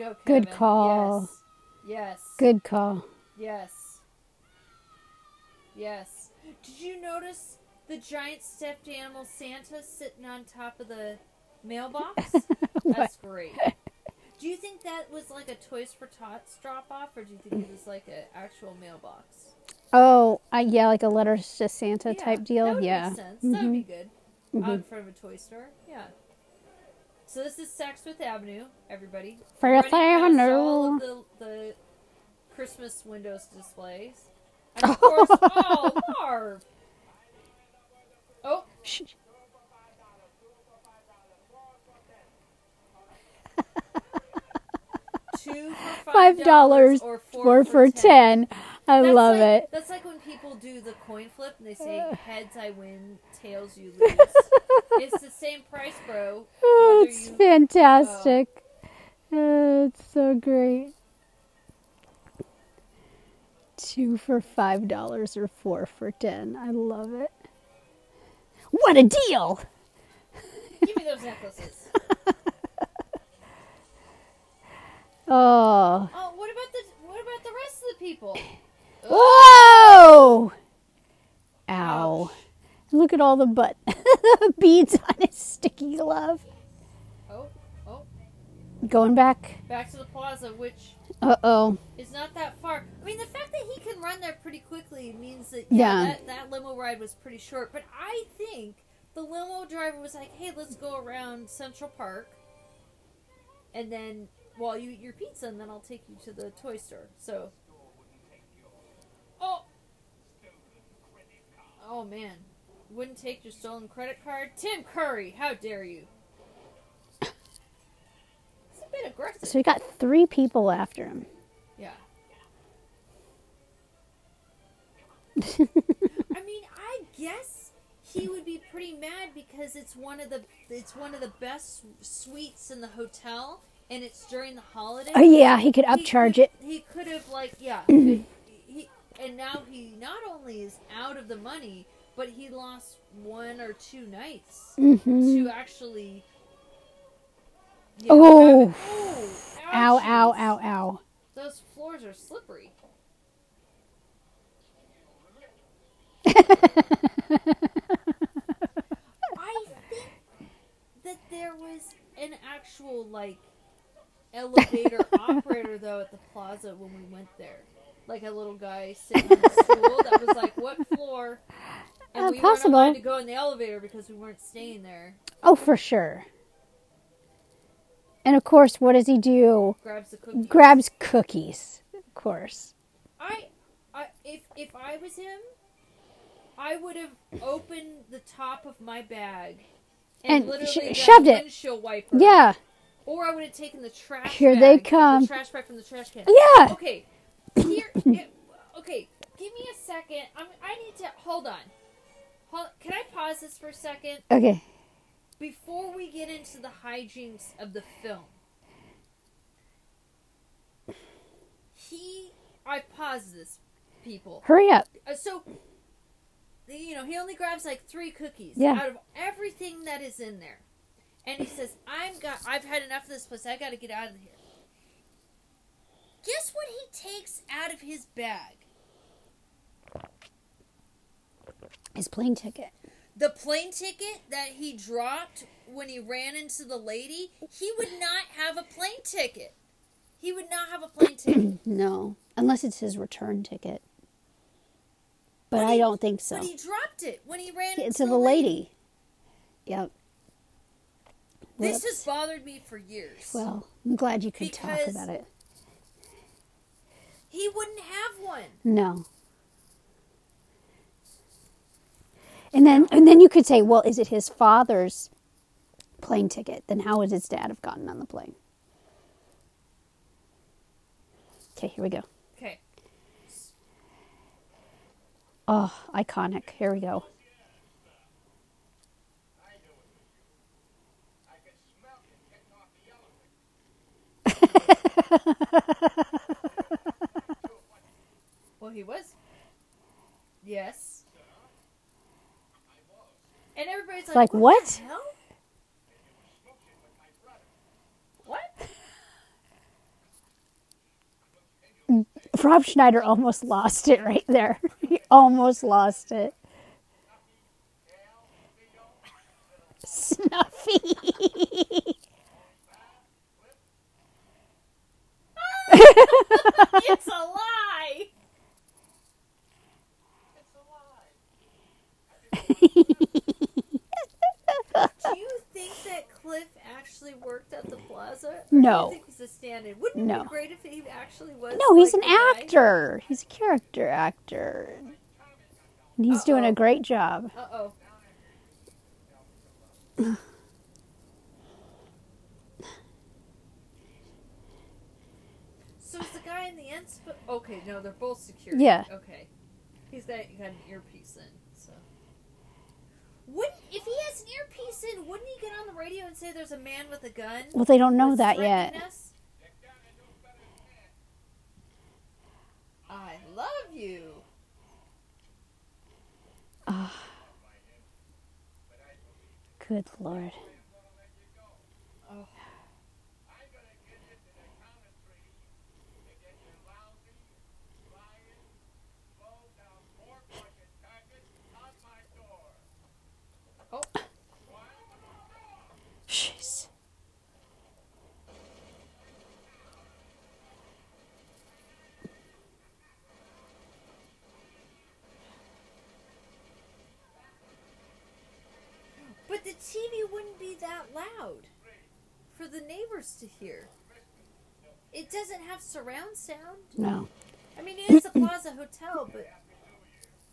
go, Kevin. Good call. Yes. Yes. good call. Yes. Yes. Did you notice the giant stuffed animal Santa sitting on top of the mailbox? That's great. Do you think that was like a Toys for Tots drop off, or do you think it was like an actual mailbox? Oh, uh, yeah, like a letters to Santa Yeah, type deal. That would yeah. make sense. That would be Mhm. good. Mhm. Out in front of a toy store. Yeah. So this is Sexsmith Avenue, everybody. Fifth past all of the, the Christmas windows displays. And of course, oh, Marv. Oh, Shh. two for Five dollars or four, Four for ten. I That's love like- it. That's like when people do the coin flip and they say heads I win, tails you lose. it's the same price, bro. Oh, it's you- fantastic. Uh, it's so great. Two for five dollars or four for ten. I love it. What a deal! Give me those necklaces. Oh, Oh, what about the what about the rest of the people? Whoa! Ow! Look at all the butt beads on his sticky glove. Oh, oh, Going back. back to the plaza, which Uh oh. is not that far. I mean, the fact that he can run there pretty quickly means that yeah, Yeah. That, that limo ride was pretty short. But I think the limo driver was like, "Hey, let's go around Central Park, and then while you eat your pizza, and then I'll take you to the toy store." So, oh, oh man, wouldn't take your stolen credit card, Tim Curry. How dare you? It's a bit aggressive. So he got three people after him. Yeah. I mean, I guess he would be pretty mad because it's one of the it's one of the best suites in the hotel, and it's during the holidays. Oh yeah, he could He upcharge could- it. He could have like yeah, he, and now he not only is out of the money, but he lost one or two nights Mm-hmm. to actually. you Oh. have oh, Ow! Ow! Ow! Ow! Those floors are slippery. I think that there was an actual like elevator operator though at the plaza when we went there. Like a little guy sitting on a stool that was like, "What floor?" And Uh, we possible. weren't allowed to go in the elevator because we weren't staying there. Oh, for sure. And of course, what does he do? Grabs the cookie. Grabs cookies. Of course. I, I if if I was him, I would have opened the top of my bag and, And literally sh- shoved it. wiper. Yeah. Or I would have taken the trash. Here they come. The trash bag from the trash can. Yeah. Okay. Here, it, okay, give me a second. I'm, I need to hold on. Hold, can I pause this for a second? Okay. Before we get into the hijinks of the film, he. I pause this, people. Hurry up. Uh, so, you know, he only grabs like three cookies yeah. out of everything that is in there, and he says, "I've got. I've had enough of this place. I got to get out of here." Guess what he takes out of his bag? His plane ticket. The plane ticket that he dropped when he ran into the lady. He would not have a plane ticket. He would not have a plane ticket. No, unless it's his return ticket. But But I he- don't think so. But he dropped it when he ran into to the lady. Yep. This Whoops. has bothered me for years. Well, I'm glad you could talk about it. He wouldn't have one. No. And then and then you could say, well, is it his father's plane ticket? Then how would his dad have gotten on the plane? Okay, here we go. Okay. Oh, iconic. Here we go. I knew it was you. I could smell you getting off the elevator. Well, he was. Yes. And everybody's like, Like, what? what? the hell? What? Rob Schneider almost lost it right there. He almost lost it. Snuffy. it's a lie. It's a lie. Do you think that Cliff actually worked at the plaza? No. Do you think he's a stand-in? Wouldn't it No. be great if he actually was? No, he's like an the guy? actor. He's a character actor. And he's doing a great job. Uh-oh. So is the guy in the end? Sp- okay, no, they're both security. Yeah. Okay. He's got, got an earpiece in. Wouldn't if he has an earpiece in? Wouldn't he get on the radio and say there's a man with a gun? Well, they don't know that yet. us? I love you. Ah. Good lord. Oh. I'm gonna get you to the count of three to get your lousy, lying, low down pork fucking carcass out my door. Oh. Jeez. But the TV wouldn't be that loud for the neighbors to hear. It doesn't have surround sound. No. I mean, it is a Plaza Hotel, but.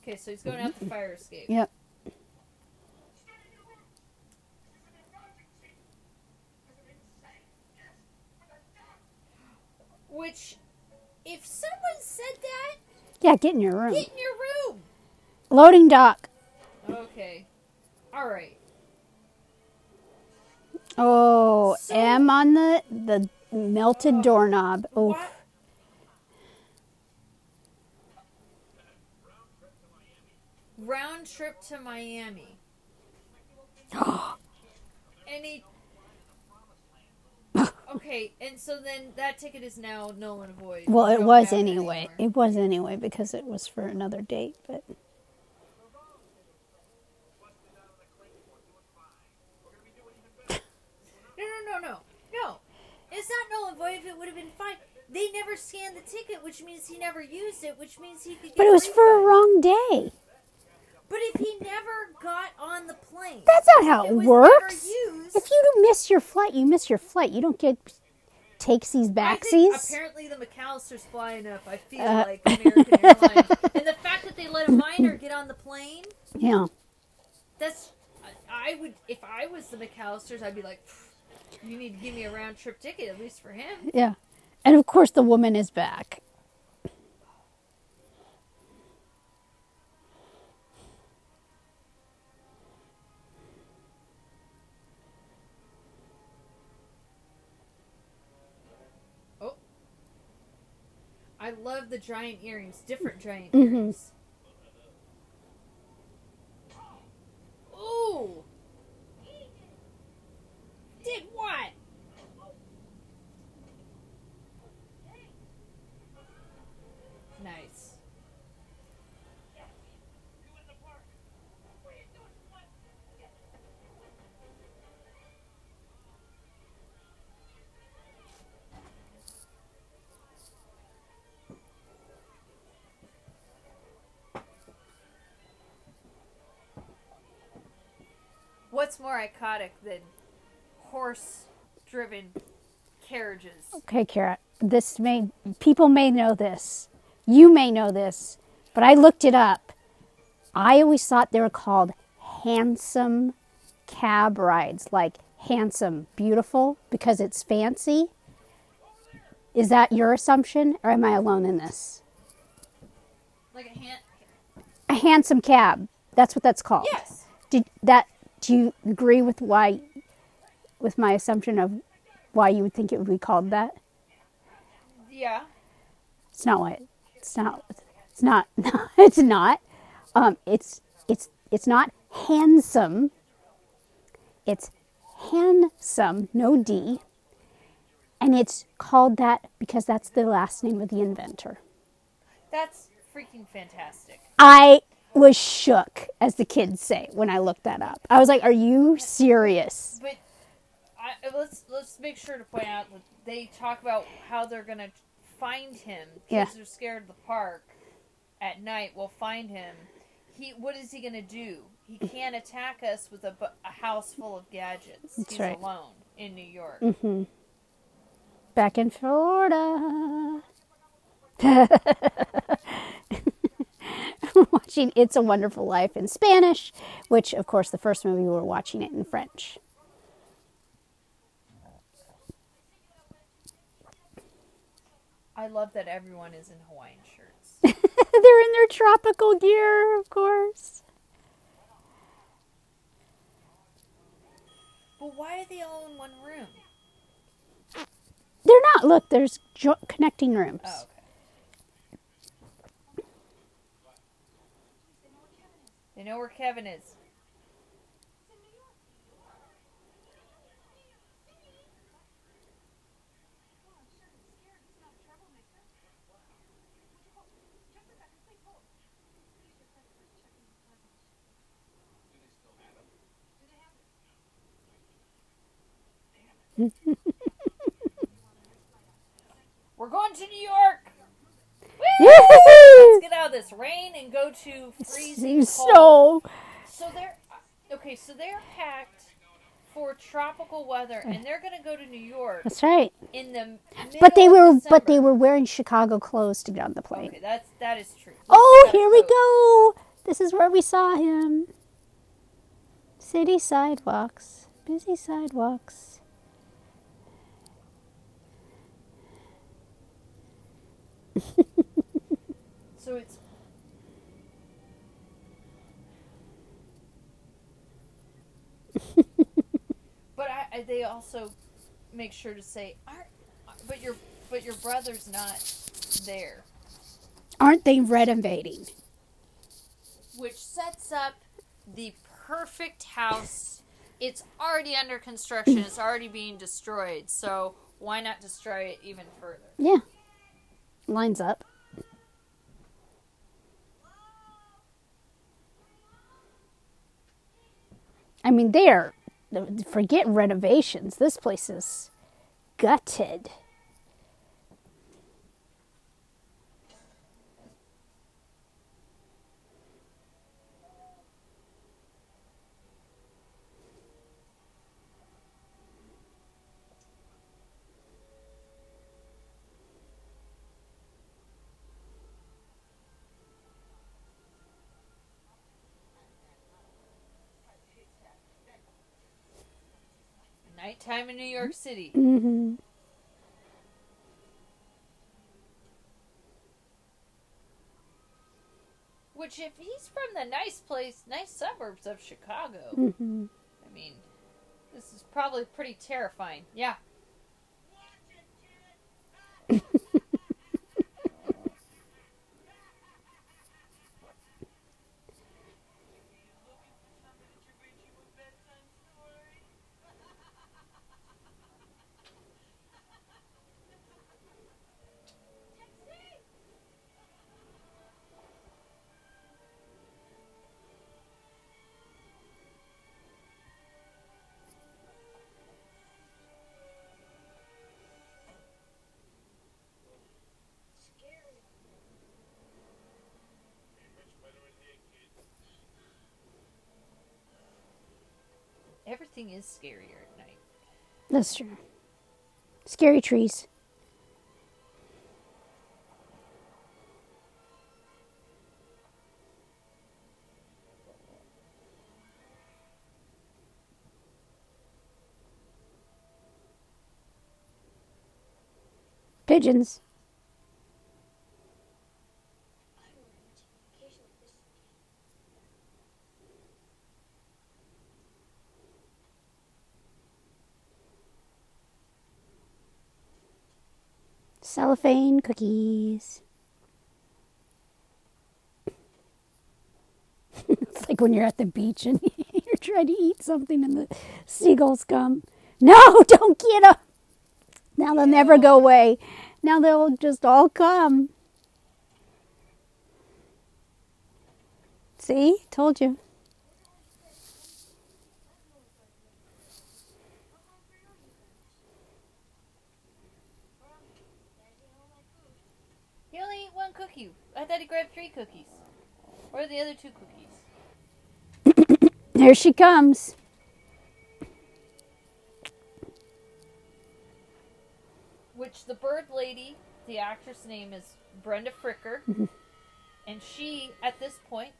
Okay, so he's going out the fire escape. Yep. Stay in your room. This is an emergency. This is insane. Yes, with a gun. Which, if someone said that, Yeah, get in your room. get in your room. Loading dock. Okay. All right. Oh, So- M on the the melted doorknob. Oh? Round trip to Miami. and he. Okay, and so then that ticket is now null and void. well, it was anyway. anymore. It was anyway because it was for another date. But No, no, no, no, no. It's not null and void. If it would have been fine, they never scanned the ticket, which means he never used it, which means he could. Get but it was for a wrong day. But if he never got on the plane, That's not how it was works. Used, If you miss your flight, you miss your flight. You don't get takesies, backsies. apparently the McCallisters fly enough. I feel Uh, like American Airlines, and the fact that they let a minor get on the plane. Yeah. That's I, I would if I was the McCallisters, I'd be like, you need to give me a round trip ticket at least for him. Yeah. And of course, the woman is back. I I love the giant earrings, different giant Mhm. earrings. Ooh! Did what? Nice. What's more iconic than horse-driven carriages? Okay, Kara. This may people may know this. You may know this, but I looked it up. I always thought they were called handsome cab rides, like handsome, beautiful, because it's fancy. Is that your assumption, or am I alone in this? Like a hand. A handsome cab. That's what that's called. Yes. Did that? Do you agree with why, with my assumption of why you would think it would be called that? Yeah. It's not what. It's not. It's not. it's not. Um, it's it's it's not handsome. It's hansom, no D, and it's called that because that's the last name of the inventor. That's freaking fantastic. I was shook, as the kids say, when I looked that up. I was like, "Are you serious?" But I, let's let's make sure to point out that they talk about how they're gonna find him. Yeah. Kids are scared of the park at night. We'll find him. He what is he gonna do? He can't attack us with a, a house full of gadgets. That's He's right. alone in New York. hmm Back in Florida. watching It's a Wonderful Life in Spanish, which, of course, the first movie we were watching it in French. I love that everyone is in Hawaiian shirts. They're in their tropical gear, of course. but why are they all in one room? They're not. Look, there's jo- connecting rooms. Oh, okay. They know where Kevin is. We're going to New York. Woo! Let's get out of this rain and go to freezing cold. so. They're uh, okay. So they're packed for tropical weather, and they're going to go to New York That's right. in the. But they were, but they were wearing Chicago clothes to get on the plane. Okay, that's that is true. Least Oh, they got a here we go. This is where we saw him. City sidewalks, busy sidewalks. So it's. but I, I, they also make sure to say, "Aren't?" But your but your brother's not there, Aren't they renovating? which sets up the perfect house. It's already under construction. It's already being destroyed. So why not destroy it even further? Yeah. Lines up. I mean, they are, Forget renovations. This place is gutted. Nighttime in New York City. hmm Which, if he's from the nice place, nice suburbs of Chicago, hmm I mean, this is probably pretty terrifying. Yeah. Everything is scarier at night. That's true. Scary trees. Pigeons. I don't know much communication like this. Cellophane cookies. it's like when you're at the beach and you're trying to eat something and the seagulls come. No, don't get them. Now they'll never go away. Now they'll just all come. See? Told you. He only ate one cookie. I thought he grabbed three cookies. Where are the other two cookies? There she comes. Which the bird lady, the actress name is Brenda Fricker, and she at this point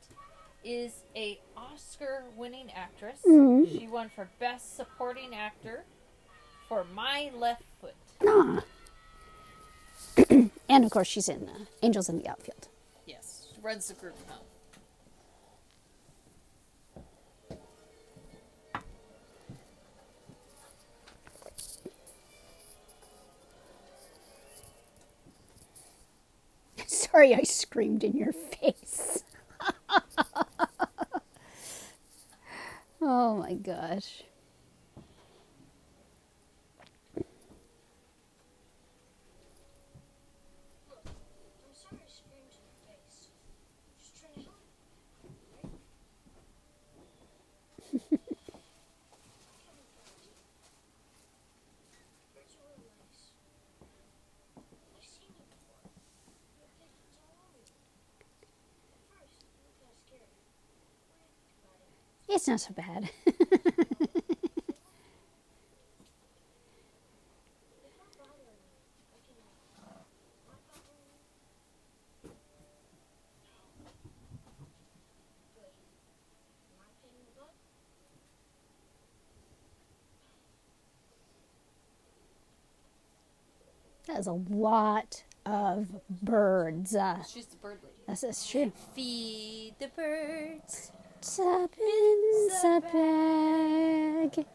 is a Oscar-winning actress. Mhm. She won for Best Supporting Actor for My Left Foot. Ah. and of course, she's in uh, Angels in the Outfield. Yes, she runs the group home. Sorry, I screamed in your face. oh my gosh. I'm sorry I screamed in your face. Just trying to help. Birds are really nice. I've seen you before. You have pigeons all over you. At first, you were kind of scared. What do you think about it? It's not so bad. They're not bothering you. I can not bothering you. Good. Am I pain not so bad. That is a lot of birds. Uh, She's the bird lady. that's, that's true. Feed the birds. Tuppence a bag.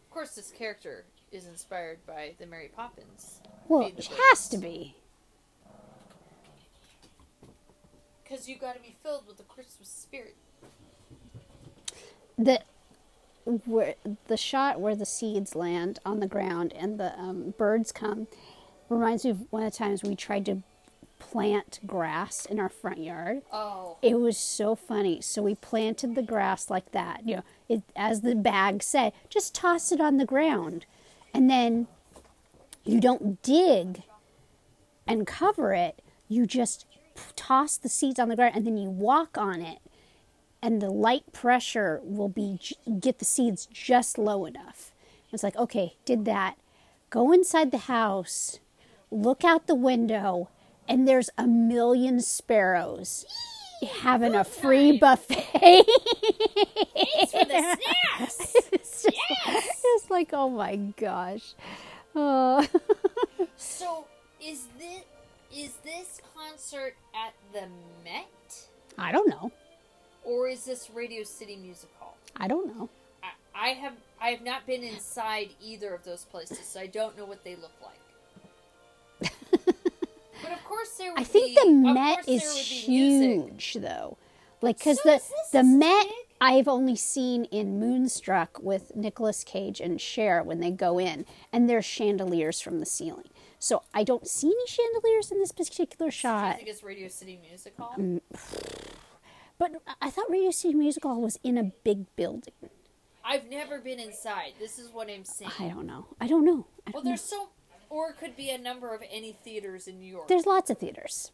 Of course, this character is inspired by the Mary Poppins. Well, it has to be. Because you got to be filled with the Christmas spirit. the where the shot where the seeds land on the ground and the um, birds come reminds me of one of the times we tried to plant grass in our front yard. Oh, It was so funny. So we planted the grass like that. You know, it, as the bag said, just toss it on the ground, and then you don't dig and cover it. You just toss the seeds on the ground, and then you walk on it, and the light pressure will be get the seeds just low enough. It's like okay, did that. Go inside the house, look out the window, and there's a million sparrows having a free buffet. for the snacks. it's, just, it's like, oh my gosh. Oh. So is this is this concert at the Met I don't know. or is this Radio City Music Hall? I don't know. I, I have I have not been inside either of those places, so I don't know what they look like. But of course there would I think be, the Met is there is music. huge, though. Like, because So the the Met big. I've only seen in Moonstruck with Nicolas Cage and Cher when they go in, and there's chandeliers from the ceiling. So I don't see any chandeliers in this particular Do you shot. think it's Radio City Music Hall? Mm. But I thought Radio City Music Hall was in a big building. I've never been inside. This is what I'm saying. I don't know. I don't know. I Well, don't know. there's so, or it could be a number of any theaters in New York. There's lots of theaters.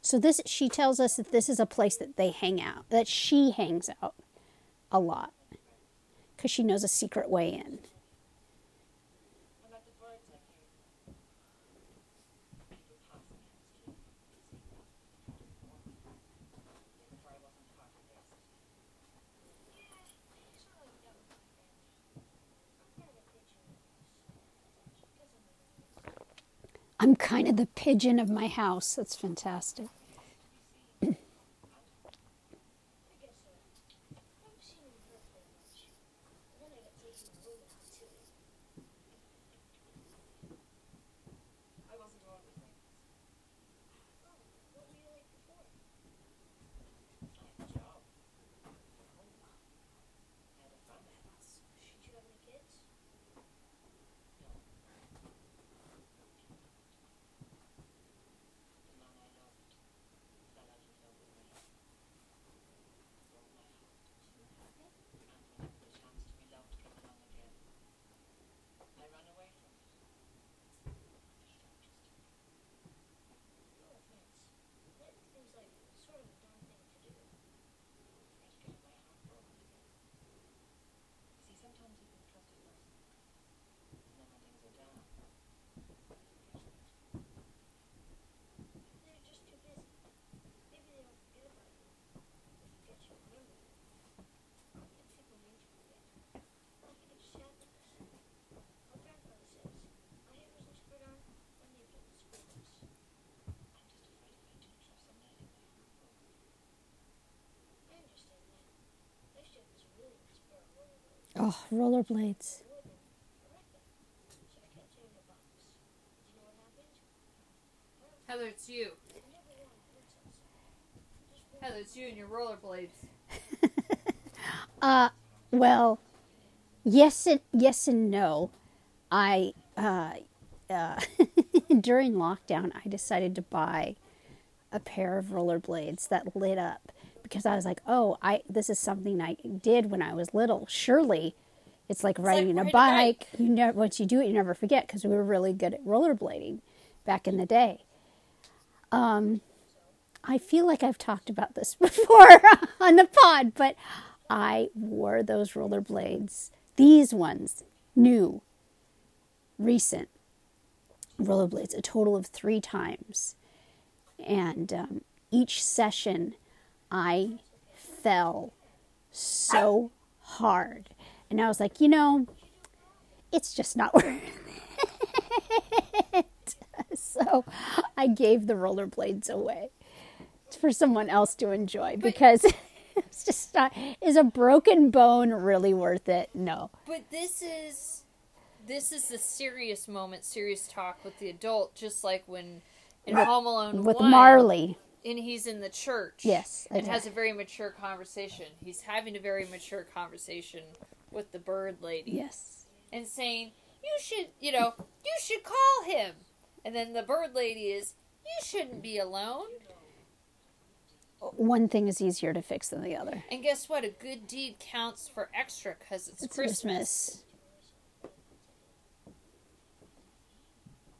So this she tells us that this is a place that they hang out, that she hangs out a lot cuz she knows a secret way in. I'm kind of the pigeon of my house. That's fantastic. I guess so. I haven't seen him hurt very much. And then I got taken to the out too. I wasn't always like this. Oh, what were you like before? I had a job. I had a family. Did you have any kids? The man I loved fell out of love with me. Broke my heart. And whenever the chance to be loved came along again, I ran away from it. No offense. That seems like sort of a dumb thing to do. Afraid of getting my heart broken again. You see, sometimes you can trust a person, and then when things are down, you forget about it. They're just too busy. Maybe they don't forget about you. They forget you remember them. And people need to forget. I think it's sadness. My grandfather says, my hair isn't spread on when they've done the school bus. I'm just afraid if I do trust somebody, I'll get my heart broken. I understand that. I used to have this really nice pair of rollerblades. Oh, rollerblades. I wore them. I liked them. So I kept them in a box. Do you know what happened? Heather, it's you. I never wore them once outside. Just wore Heather, it's you and your rollerblades. Uh, well, yes and yes and no. I uh, uh, during lockdown, I decided to buy a pair of rollerblades that lit up because I was like, oh, I this is something I did when I was little. Surely, it's like riding like a bike. You never once you do it, you never forget because we were really good at rollerblading back in the day. Um, I feel like I've talked about this before on the pod, but I wore those rollerblades, these ones, new, recent rollerblades, a total of three times. And um, each session, I fell so hard. And I was like, you know, it's just not worth it. so I gave the rollerblades away for someone else to enjoy because it's just not is a broken bone really worth it no But this is this is the serious moment, serious talk with the adult, just like when in With- Home Alone with 1, marley and he's in the church. Yes, and has a very mature conversation. He's having a very mature conversation with the bird lady yes and saying, "You should, you know, you should call him." And then the bird lady is, "You shouldn't be alone." one thing is easier to fix than the other And guess what? A good deed counts for extra because it's, it's Christmas. christmas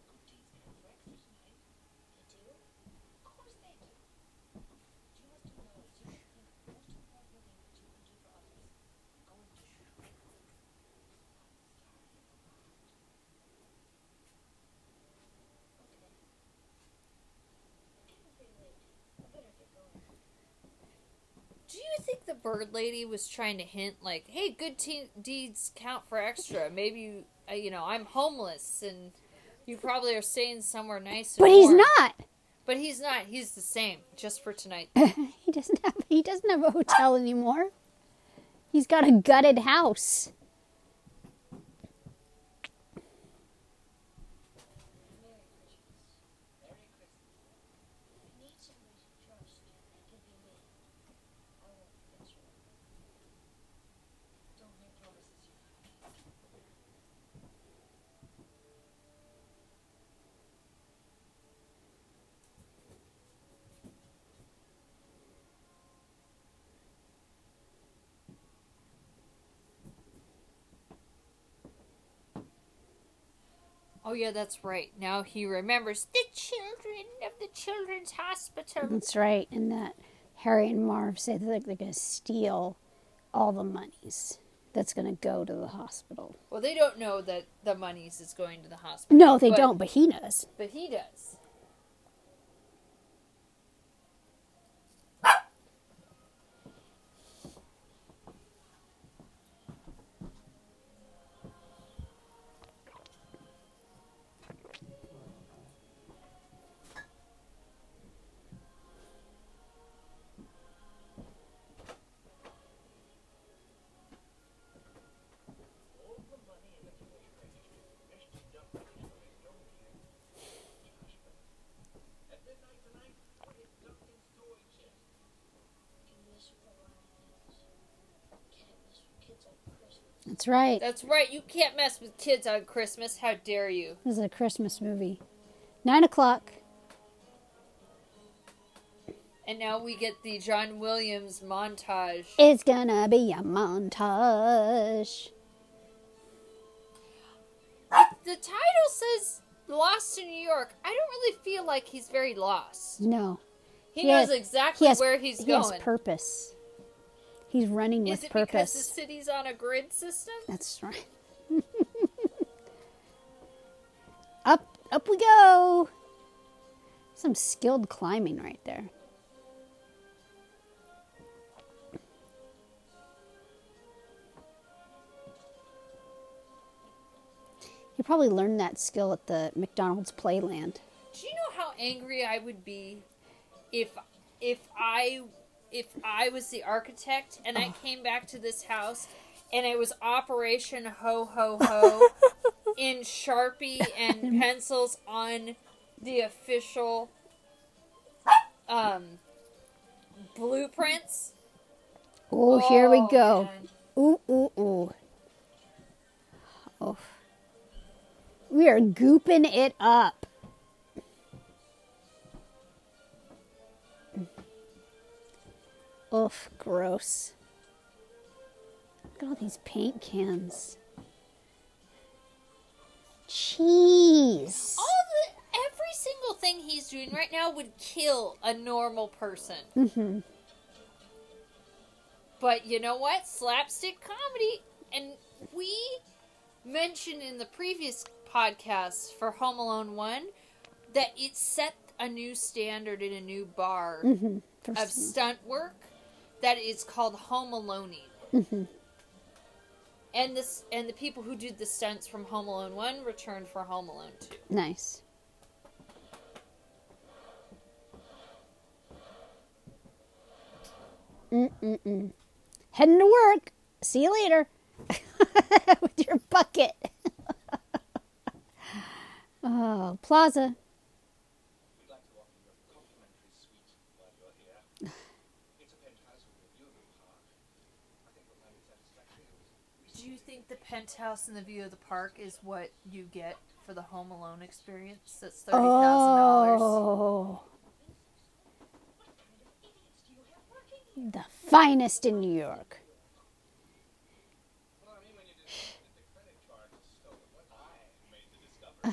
Good deeds count for extra tonight. They do? Of course they do. Do you must know it's usually the most important thing that you can do for others. Going to church. Okay. It's getting pretty late. I better get going. Do you think the bird lady was trying to hint, like, "Hey, good te- deeds count for extra"? Maybe you, uh, you know, I'm homeless and you probably are staying somewhere nice. But he's warm. not But he's not. He's the same, just for tonight. he doesn't have he doesn't have a hotel anymore he's got a gutted house Merry Christmas. Merry Christmas. If you need somebody to trust, it could be me. I won't forget you. Don't make promises you can't keep. Oh yeah, that's right. Now he remembers the children of the children's hospital. That's right. And that Harry and Marv say that they're going to steal all the monies that's going to go to the hospital. Well, they don't know that the monies is going to the hospital. No, they but- don't, but he does. But he does. At midnight tonight, I'll hit Duncan's toy chest. And this reminds can't mess with kids on Christmas. That's right. That's right. You can't mess with kids on Christmas. How dare you? This is a Christmas movie. Nine o'clock. And now we get the John Williams montage. It's gonna be a montage. The title says Lost in New York. I don't really feel like he's very lost. No, He, He knows has- exactly he has where he's he going. has purpose. He's running Is with it because the city's on a grid system? That's right. up, up we go. Some skilled climbing right there. You probably learned that skill at the McDonald's Playland. Do you know how angry I would be if if I if I was the architect and I came back to this house and it was Operation Ho Ho Ho in Sharpie and pencils on the official um blueprints? Oh, here we Oh, go. man. Ooh, ooh, ooh. Oh. We are gooping it up. Oof, gross. Look at all these paint cans. Cheese. All the every single thing he's doing right now would kill a normal person. Mm-hmm. But you know what? Slapstick comedy. And we mentioned in the previous podcast for Home Alone 1 that it set a new standard in a new bar Mm-hmm. of stunt work that is called Home Aloneing. Mm-hmm. And this and the people who did the stunts from Home Alone 1 returned for Home Alone 2. Nice. Mm-mm-mm. Heading to work. See you later. With your bucket. oh, Plaza. We'd like to offer you a complimentary suite while you're here. It's a penthouse with a view of the park. I think you'll find it satisfactory. Do you think the penthouse and the view of the park is what you get for the Home Alone experience? That's $30,000. Oh, the finest in New York. I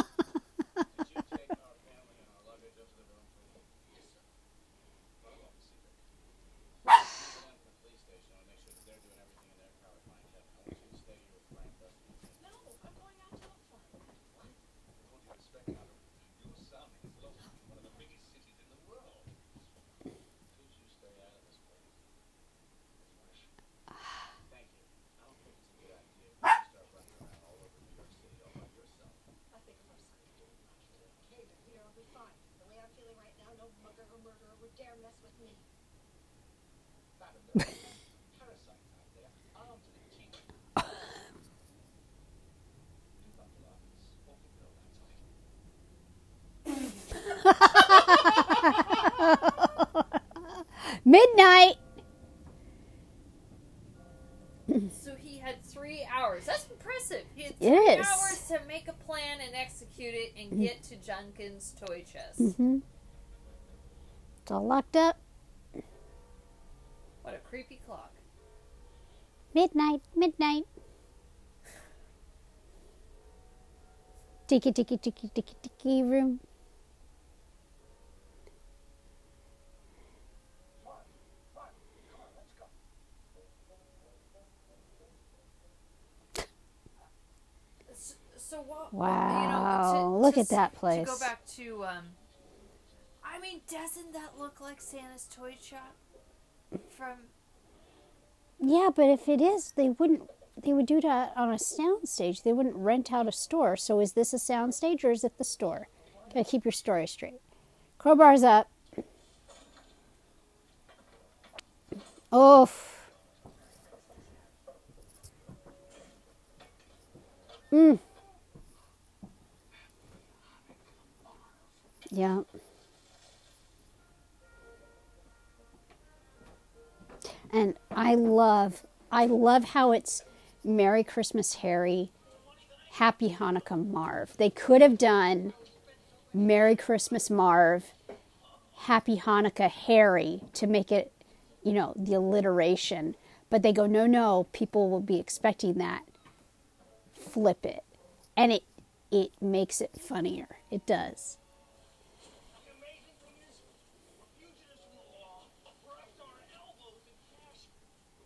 murderer would dare mess with me. Madam, there are parasites out there, armed to the teeth. Do not allow this awful girl outside. Midnight. So he had three hours. That's impressive. He had It three is. hours to make a plan and execute execute it and get to Duncan's toy chest. Mm-hmm. All locked up. What a creepy clock. Midnight, midnight. Tiki tiki tiki tiki tiki room. So, so what? Wow, You know, to, look to at that place. To go back to, um, mean, doesn't that look like Santa's toy shop? From Yeah, but if it is, they wouldn't. They would do that on a sound stage. They wouldn't rent out a store. So is this a sound stage or is it the store? Gotta keep your story straight. Crowbars up. Oof. Mm. Yeah. And I love, I love how it's Merry Christmas Harry, Happy Hanukkah Marv. They could have done Merry Christmas Marv, Happy Hanukkah Harry to make it, you know, the alliteration. But they go, no, no, people will be expecting that. Flip it. And it it makes it funnier. It does. The amazing thing is, we're fugitives from the law. We're up to our elbows in cash.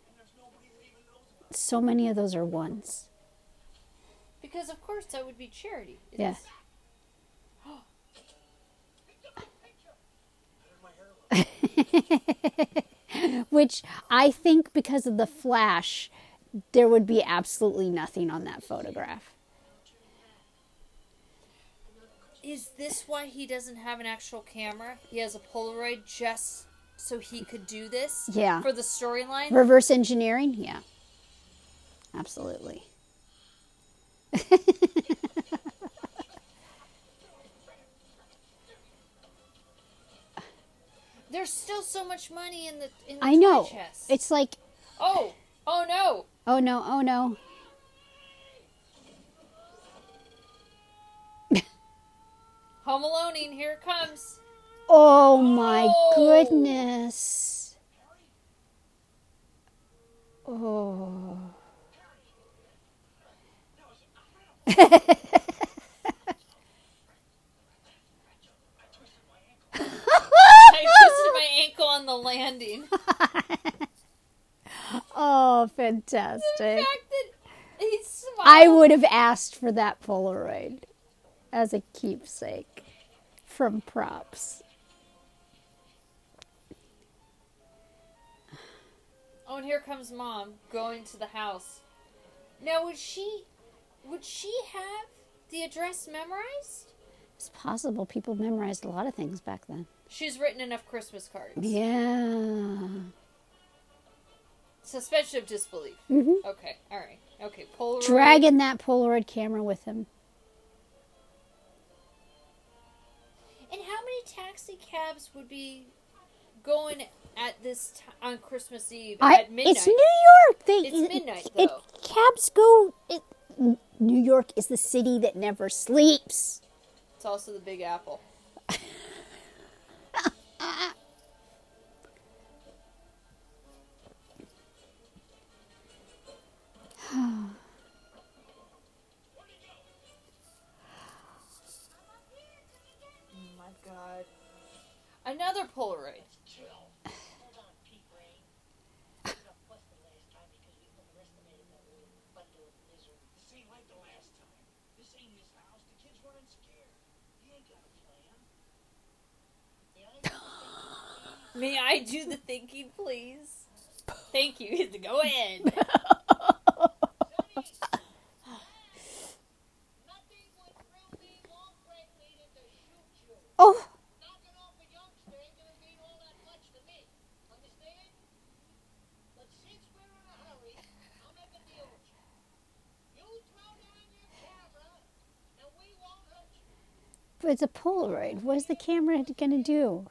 And there's nobody that even knows about it. So many of those are ones. because of course that would be charity. It Yeah. Which I think because of the flash, there would be absolutely nothing on that photograph. Is this why he doesn't have an actual camera? He has a Polaroid just so he could do this? Yeah. For the storyline? Reverse engineering? Yeah. Absolutely. There's still so much money in the in the I know. chest. It's like, oh, oh no. oh no, oh no. Home Aloneing, here it comes. Oh my Oh. goodness. Oh. I twisted my ankle on the landing. Oh, fantastic. fact that he smiled. I would have asked for that Polaroid as a keepsake from props. Oh, and here comes mom going to the house. Now, would she, would she have the address memorized? It's possible people memorized a lot of things back then. She's written enough Christmas cards. Yeah. Suspension of disbelief. hmm Okay, all right. Okay, Polaroid. Dragging that Polaroid camera with him. And how many taxi cabs would be going at this t- on Christmas Eve I, at midnight? it's New York. They, It's midnight, It, though. cabs go. It, New York is the city that never sleeps. It's also the Big Apple. Oh my god. Another Polaroid. Hold on, Pete Brain. We got busted last time because we underestimated that little bundle of lizard. This ain't like the last time. This ain't his house. The kid's running scared. He ain't got a plan. The May I do the thinking, please? Thank you. Go ahead. Nothing would thrill me more greatly than to shoot you. Oh, Knocking off a youngster ain't gonna mean all that much to me. Understand? But since we're in a hurry, I'll make a deal with you. You throw down your camera, and you. won't hurt you. but it's a Polaroid. What is the camera going to do?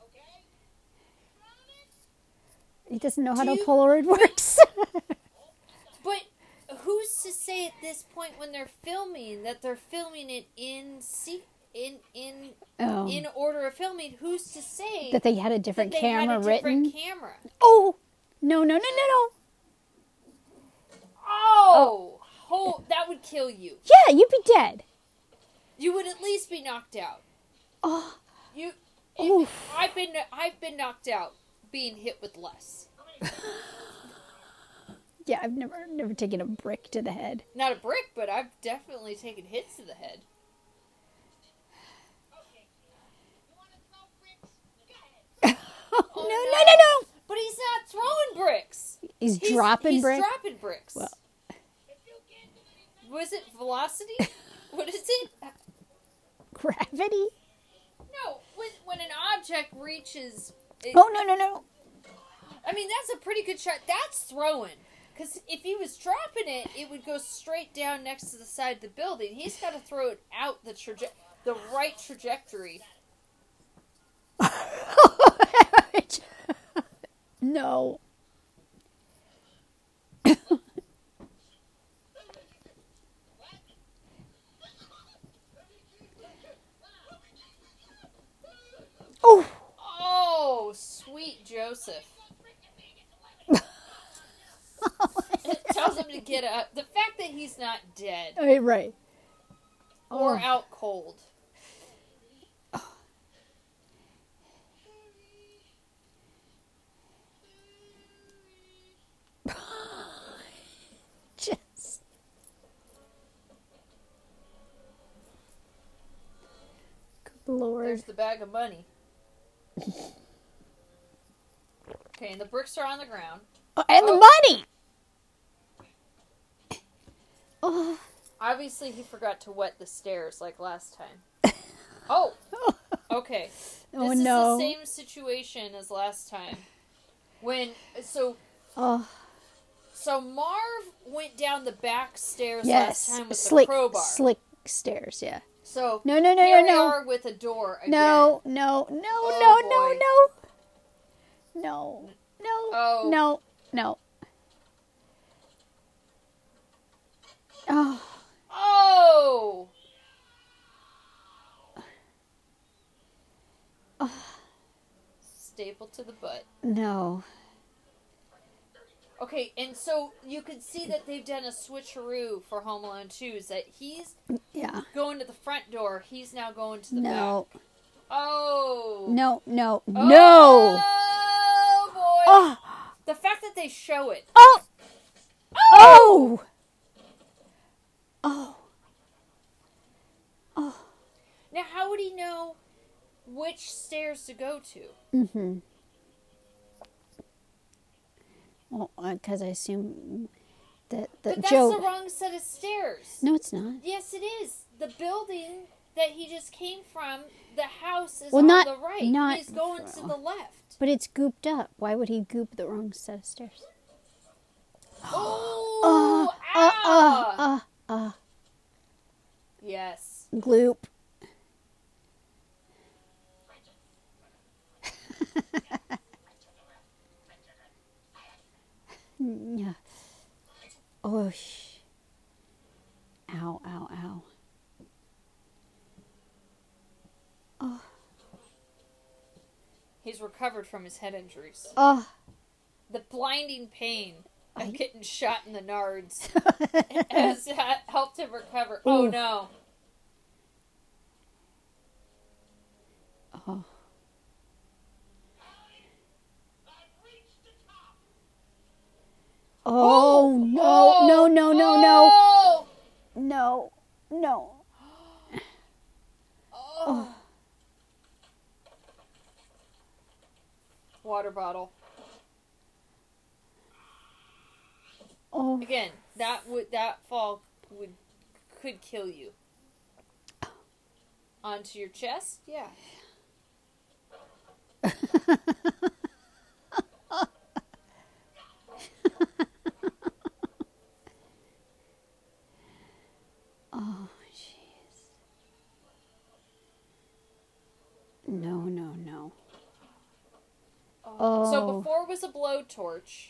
Okay? Promise? He doesn't know how Do Polaroid works. But who's to say at this point when they're filming that they're filming it in se- in in Oh. in order of filming? Who's to say that they had a that different they camera had a different written. camera? oh, no, no, no, no, no. Oh, oh, that would kill you. Yeah, you'd be dead. You would at least be knocked out. Oh, You. I've been I've been knocked out being hit with less. yeah. I've never, never taken a brick to the head. Not a brick, but I've definitely taken hits to the head. Okay. You want to throw bricks? Go ahead. Oh, no, no, no, no. But he's not throwing bricks. He's, He's dropping he's brick. dropping bricks. Well. If you can't do anything, Was it velocity? what is it? Gravity. No, when when an object reaches. It, Oh no, no, no. I mean, that's a pretty good shot. That's throwing. Because if he was dropping it, it would go straight down next to the side of the building. He's got to throw it out the traje- the right trajectory. no. oh, Oh, sweet Joseph. It tells him to get up. The fact that he's not dead right, right. or Oh. out cold. Just. Good lord. There's the bag of money. Okay, and the bricks are on the ground. Oh, and the Oh. money. Oh. Obviously, he forgot to wet the stairs like last time. Oh, okay. Oh, this no. is the same situation as last time. When so Oh, so Marv went down the back stairs yes. last time with Slick, the crowbar. slick stairs. Yeah. So No, no, no, here no, we no. are with a door again. No, no, no, Oh, no, no, no, no, no, Oh. no, no. Oh, Oh. Staple to the butt. no. Okay, and so you can see that they've done a switcheroo for Home Alone 2 is that he's Yeah. going to the front door, he's now going to the back. No. back. Oh. No, no, Oh, no. Oh, The fact that they show it. oh, oh, oh, oh. Now, how would he know which stairs to go to? Mm-hmm. Well, because I assume that the But that's Joe. the wrong set of stairs. no, it's not. Yes, it is. The building that he just came from, the house is Well, on not- the right. not- He's going to the left. But it's gooped up. Why would he goop the wrong set of stairs? Oh, Uh, uh, ah. uh, uh, Yes. gloop. yeah. Oh, sh- ow, ow, ow. He's recovered from his head injuries. oh. The blinding pain of getting shot in the nards has helped him recover. Oh Ooh. no. oh. Oh, no, oh! no, no, no, no, Oh! no, no. Oh. Water bottle. Oh, Again, that would that fall would could kill you. Onto your chest? Yeah. oh, jeez. No, no, no. So Oh. before was a blowtorch.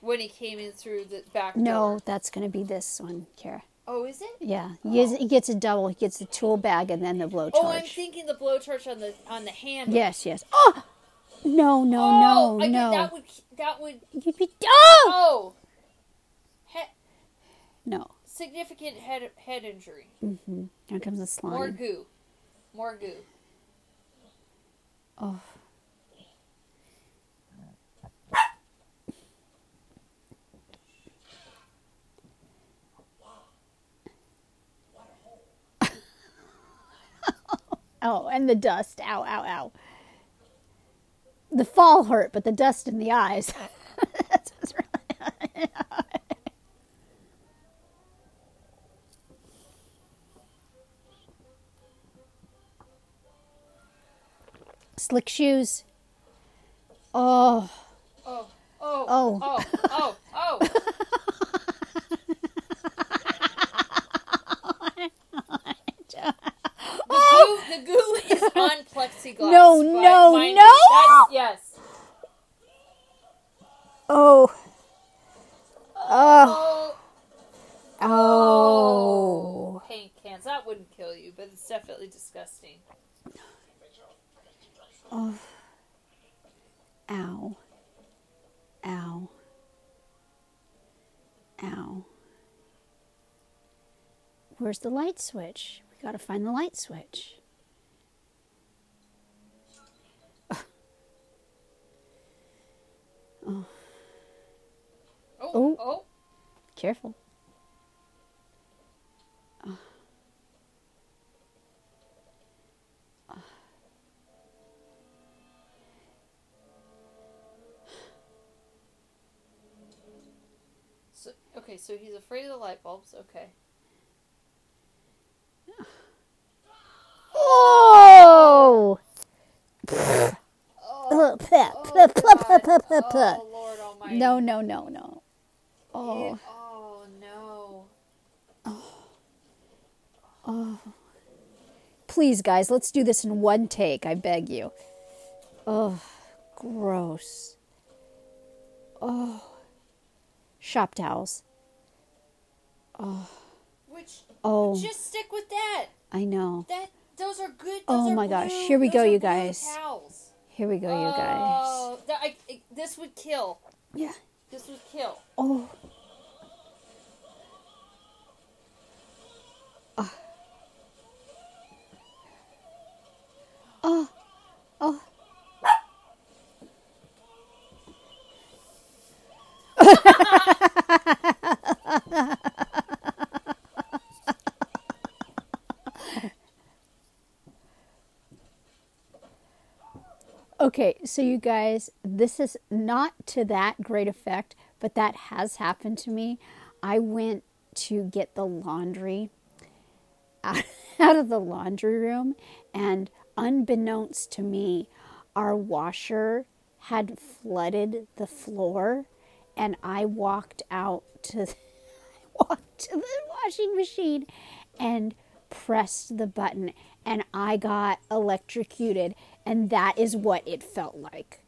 when he came in through the back door. No, that's going to be this one, Kara. Oh, is it? Yeah, he, gets, he gets a double. He gets the tool bag and then the blowtorch. Oh, I'm thinking the blowtorch on the on the handle. yes, yes. Oh, no, no, Oh, no, I no. That would that would. You'd be oh Oh, he- no. significant head head injury. Mm-hmm. Here comes the slime. More goo. More goo. Oh. Oh, and the dust. Ow, ow, ow. The fall hurt, but the dust in the eyes. That's really. Slick shoes. Oh. Oh, oh, Oh. oh, oh, oh. The goo, the goo is on plexiglass. No, no, no! that's- yes. Oh. oh. Oh. Oh, Oh. paint cans. That wouldn't kill you, but it's definitely disgusting. Oh. Ow. Ow. Ow. Where's the light switch? We gotta find the light switch. Oh, Oh. oh. Careful. So, okay, so he's afraid of the light bulbs. Okay. Oh! No, no, no, no. Oh. Oh, no. Please, guys, let's do this in one take. I beg you. Oh, gross. Oh, shop towels. Which, Oh, just stick with that. I know. That Those are good. Oh those are my gosh. Here we go, you guys. Towels. Here we go, you guys. Oh, that, I, I- this would kill. Yeah. This would kill. Oh. Ah. Oh. Oh. Okay, so you guys, this is not to that great effect, but that has happened to me. I went to get the laundry out, of the laundry room, and unbeknownst to me, our washer had flooded the floor, and I walked out to walked to the washing machine and pressed the button and I got electrocuted and that is what it felt like.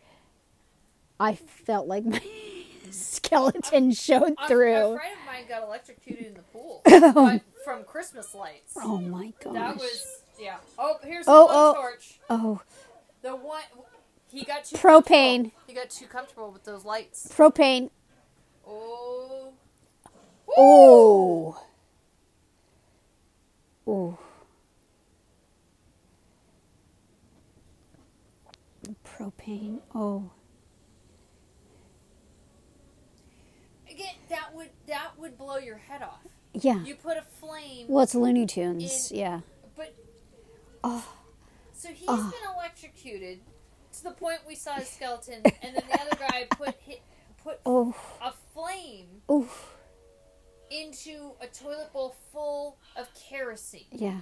I felt like my skeleton showed A- A, through. friend of mine got electrocuted in the pool but from Christmas lights. Oh my gosh. That was yeah. Oh, here's Oh, the oh. torch. oh, The one he got too Propane. He got too comfortable with those lights. propane. Oh. Oh. Oh. Oh. Again, that would that would blow your head off. Yeah. You put a flame, Well, it's Looney Tunes. In- Yeah. but Oh. so he's Oh. been electrocuted to the point we saw his skeleton, and then the other guy put hit, put Oh. a flame Oh. into a toilet bowl full of kerosene. Yeah.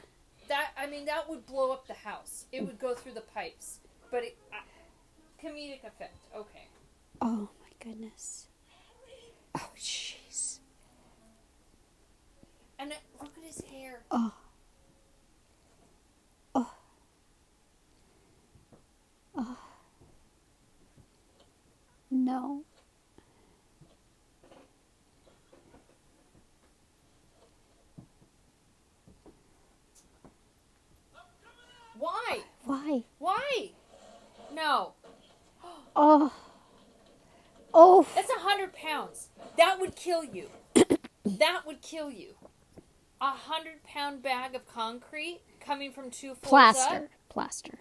That I mean, that would blow up the house. It would go through the pipes. But it, comedic effect. Okay. Oh my goodness. Oh jeez. And look at his hair. Oh. Oh. Oh. No. Why? Why? Why? No. Oh. Oh. That's a hundred pounds. That would kill you. that would kill you. A hundred pound bag of concrete coming from two floors Plaster. up. Plaster.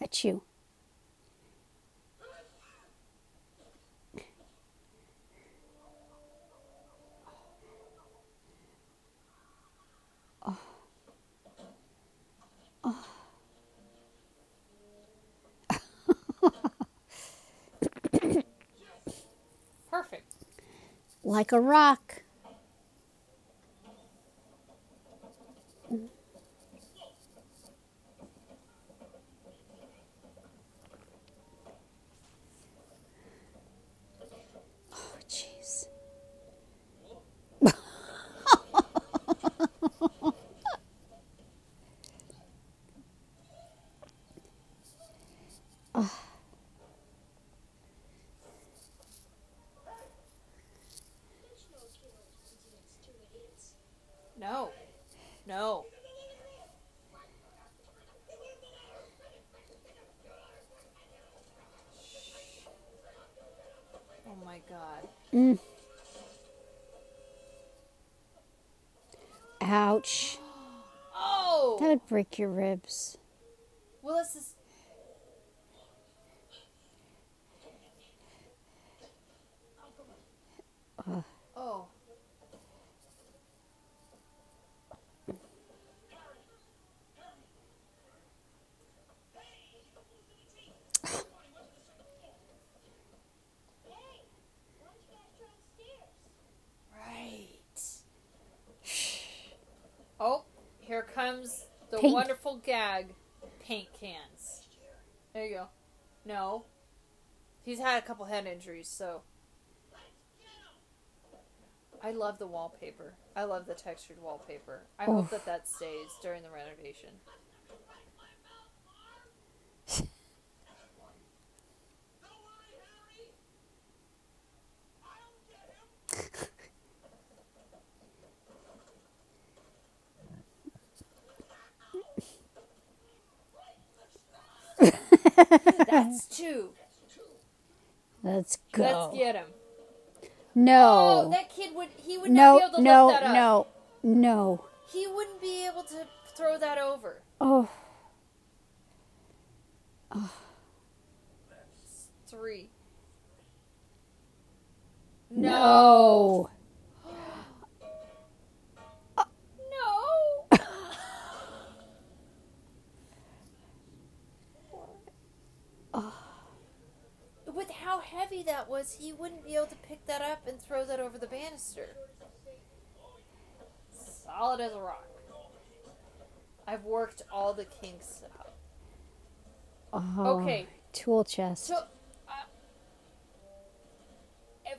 A chew. Perfect. Like a rock. Oh, jeez. There's no killer incidents to idiots. No. No. Oh my god. Mm. Ouch. Oh! That would break your ribs. Willis is. Oh. Hey, why don't you guys try the stairs? Right. Oh, here comes the Paint. wonderful gag paint cans. There you go. No. He's had a couple head injuries, so. I love the wallpaper. I love the textured wallpaper. I hope that that stays during the renovation. That's two. Let's go. Let's get him. no. Oh, that kid would. He would no, not be able to no, lift that up. no, no. He wouldn't be able to throw that over. Oh. Oh, Three. no. No. Heavy that was, he wouldn't be able to pick that up and throw that over the banister. Solid as a rock. I've worked all the kinks out. Oh, Okay. Tool chest. So, uh,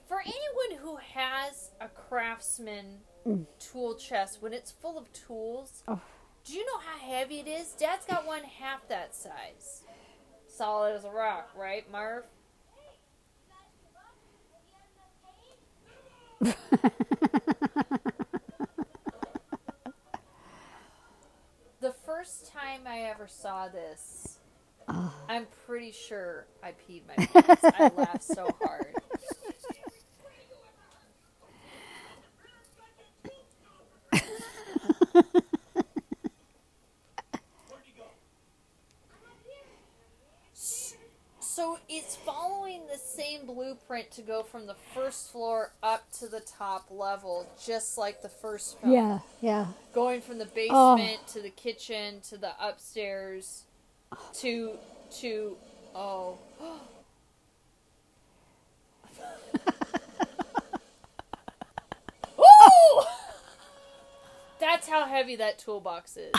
for anyone who has a craftsman tool chest, when it's full of tools, Oh. do you know how heavy it is? Dad's got one half that size. Solid as a rock, right, Marv? The first time I ever saw this, Ah. I'm pretty sure I peed my pants. I laughed so hard. So it's following the same blueprint to go from the first floor up to the top level, just like the first film. yeah, yeah. Going from the Oh. basement to the kitchen to the upstairs to to oh That's how heavy that toolbox is.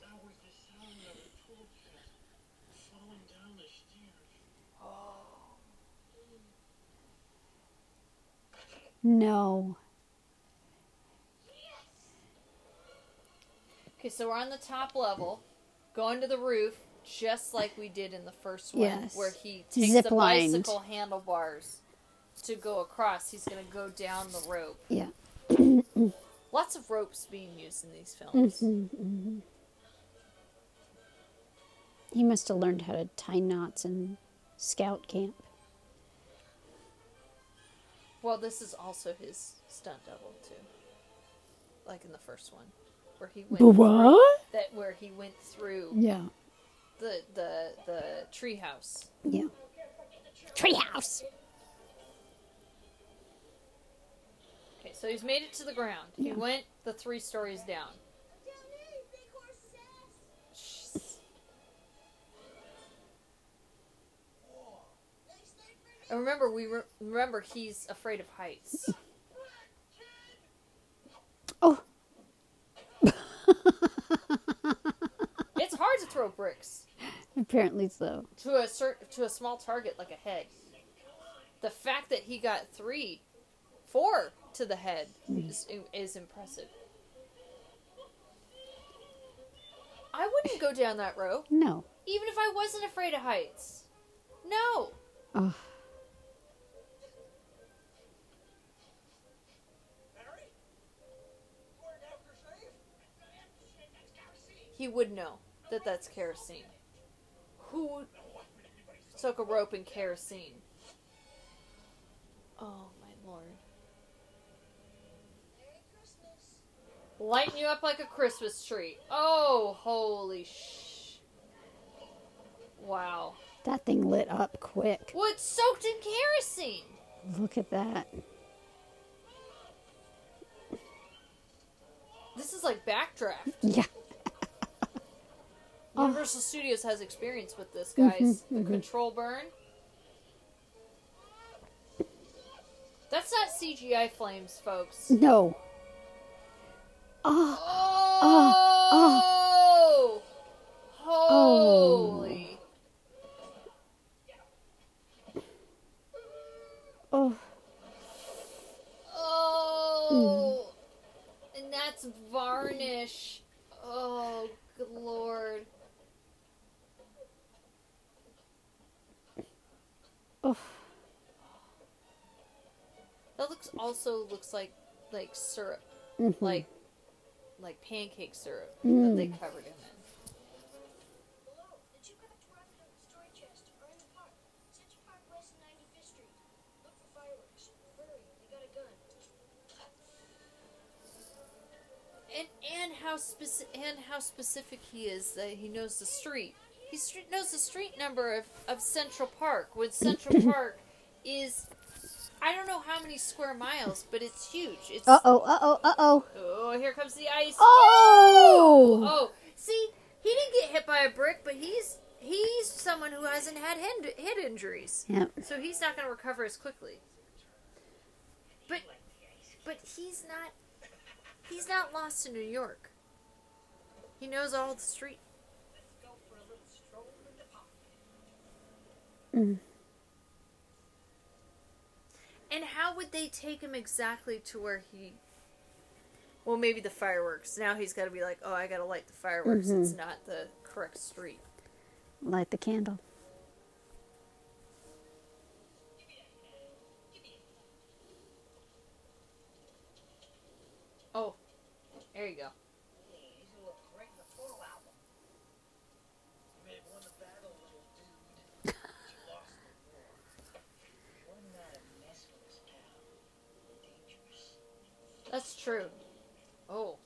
That was the sound of a tool chest falling down the stairs. No. Okay, so we're on the top level, going to the roof, just like we did in the first one, Yes. where he takes the Zip-lined. bicycle handlebars to go across, he's going to go down the rope. Yeah. Lots of ropes being used in these films. Mm-hmm. He must have learned how to tie knots in scout camp. Well, this is also his stunt double too, like in the first one, where he went through, that where he went through Yeah. the the the treehouse. Yeah. Treehouse. Okay, so he's made it to the ground. He went the three stories down. And remember, we re- remember he's afraid of heights. Oh. it's hard to throw bricks Apparently so. to a to a small target like a head. The fact that he got three, four to the head is, is impressive. I wouldn't go down that rope, No. even if I wasn't afraid of heights. No. Oh. He would know that that's kerosene. Who took a rope and kerosene? Oh my lord. Merry Lighten you up like a Christmas tree. Oh, holy sh. Wow. That thing lit up quick. Well, it's soaked in kerosene. Look at that. This is like backdraft. Yeah. Oh. Universal Studios has experience with this, mm-hmm, guys. the mm-hmm. control burn. That's not CGI flames, folks. No. Oh. Oh! Oh. Holy! Oh. Oh! oh. Mm. And that's varnish. Oh, good lord. Oh. That looks also looks like like syrup, Mhm. like like pancake syrup Mm. that they covered in it. Hello, the two craft weapon of the story chest are in the park. Central Park West and 95th Street. Look for fireworks. Hurry, they got a gun. And and how specific and how specific he is that he knows the street. He street, knows the street number of, of Central Park. When Central Park is, I don't know how many square miles, but it's huge. It's Uh oh. Uh oh. Uh oh. oh, here comes the ice. Oh. Oh, see, he didn't get hit by a brick, but he's he's someone who hasn't had head, head injuries, Yep. so he's not going to recover as quickly. But but he's not he's not lost in New York. He knows all the street. Go for a little stroll in the park. Mm. And how would they take him exactly to where he? Well, maybe the fireworks. Now he's got to be like, oh, I got to light the fireworks. It's not the correct street. Light the candle. Oh, there you go. These will look great in the photo album. You may have won the battle, little dude. But you lost the war. Wouldn't that have messed with us, pal? Dangerous. That's true. Oh.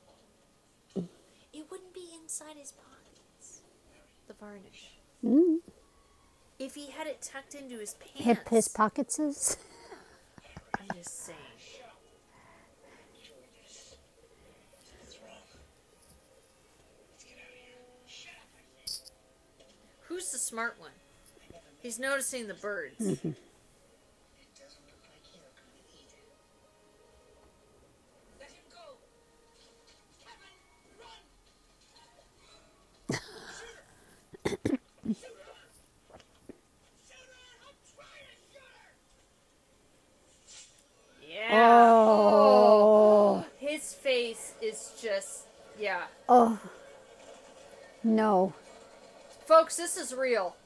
It wouldn't be inside his pockets. The varnish. Mm. If he had it tucked into his pants. Hip his pockets is. I'm just saying. What's wrong? Let's get out of here. Shut up, I said. Who's the smart one? He's noticing the birds. It is just yeah. Oh. No. Folks, this is real.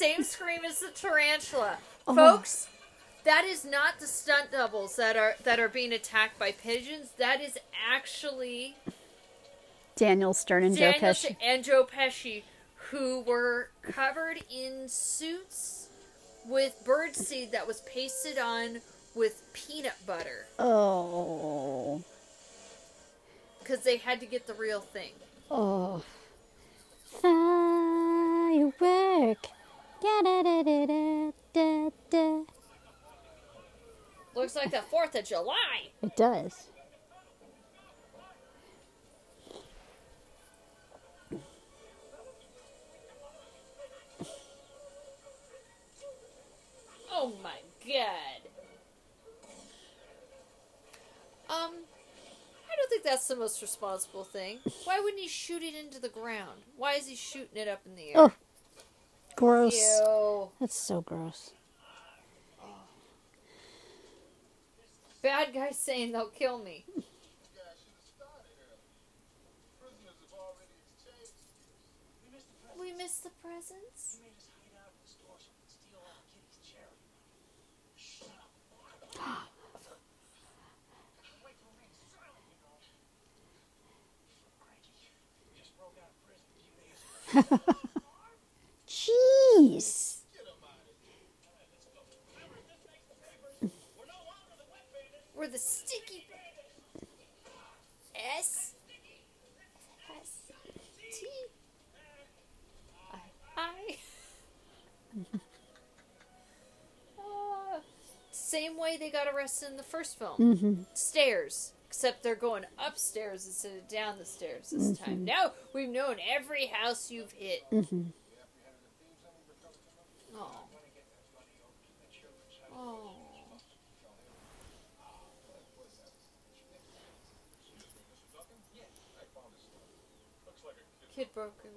Same scream as the tarantula. Oh. Folks, that is not the stunt doubles that are that are being attacked by pigeons. That is actually Daniel Stern and Joe Pesci. and Joe Pesci, who were covered in suits with birdseed that was pasted on with peanut butter Oh. because they had to get the real thing. Oh. Firework. Looks like the Fourth of July. It does. Oh my god. Um, I don't think that's the most responsible thing. Why wouldn't he shoot it into the ground? Why is he shooting it up in the air? Oh. Gross. Ew. That's so gross. Bad guy saying they'll kill me. You guys should have started early. Prisoners have already exchanged gifts. We missed the We missed the presents. presents. You made us hide out in the store so we could steal all Kitty's charity money. Shut up. Wait for me. Silent, you know. Cranky. Just broke out of prison a few days ago. Jeez. Get them out of here. We're the wet bandits. We're the sticky S S T I I. Uh, Same way they got arrested in the first film. Mm-hmm. Stairs. Except they're going upstairs instead of down the stairs this time. Now we've known every house you've hit. Mm-hmm. Oh. Oh. Looks like a kid. Broke your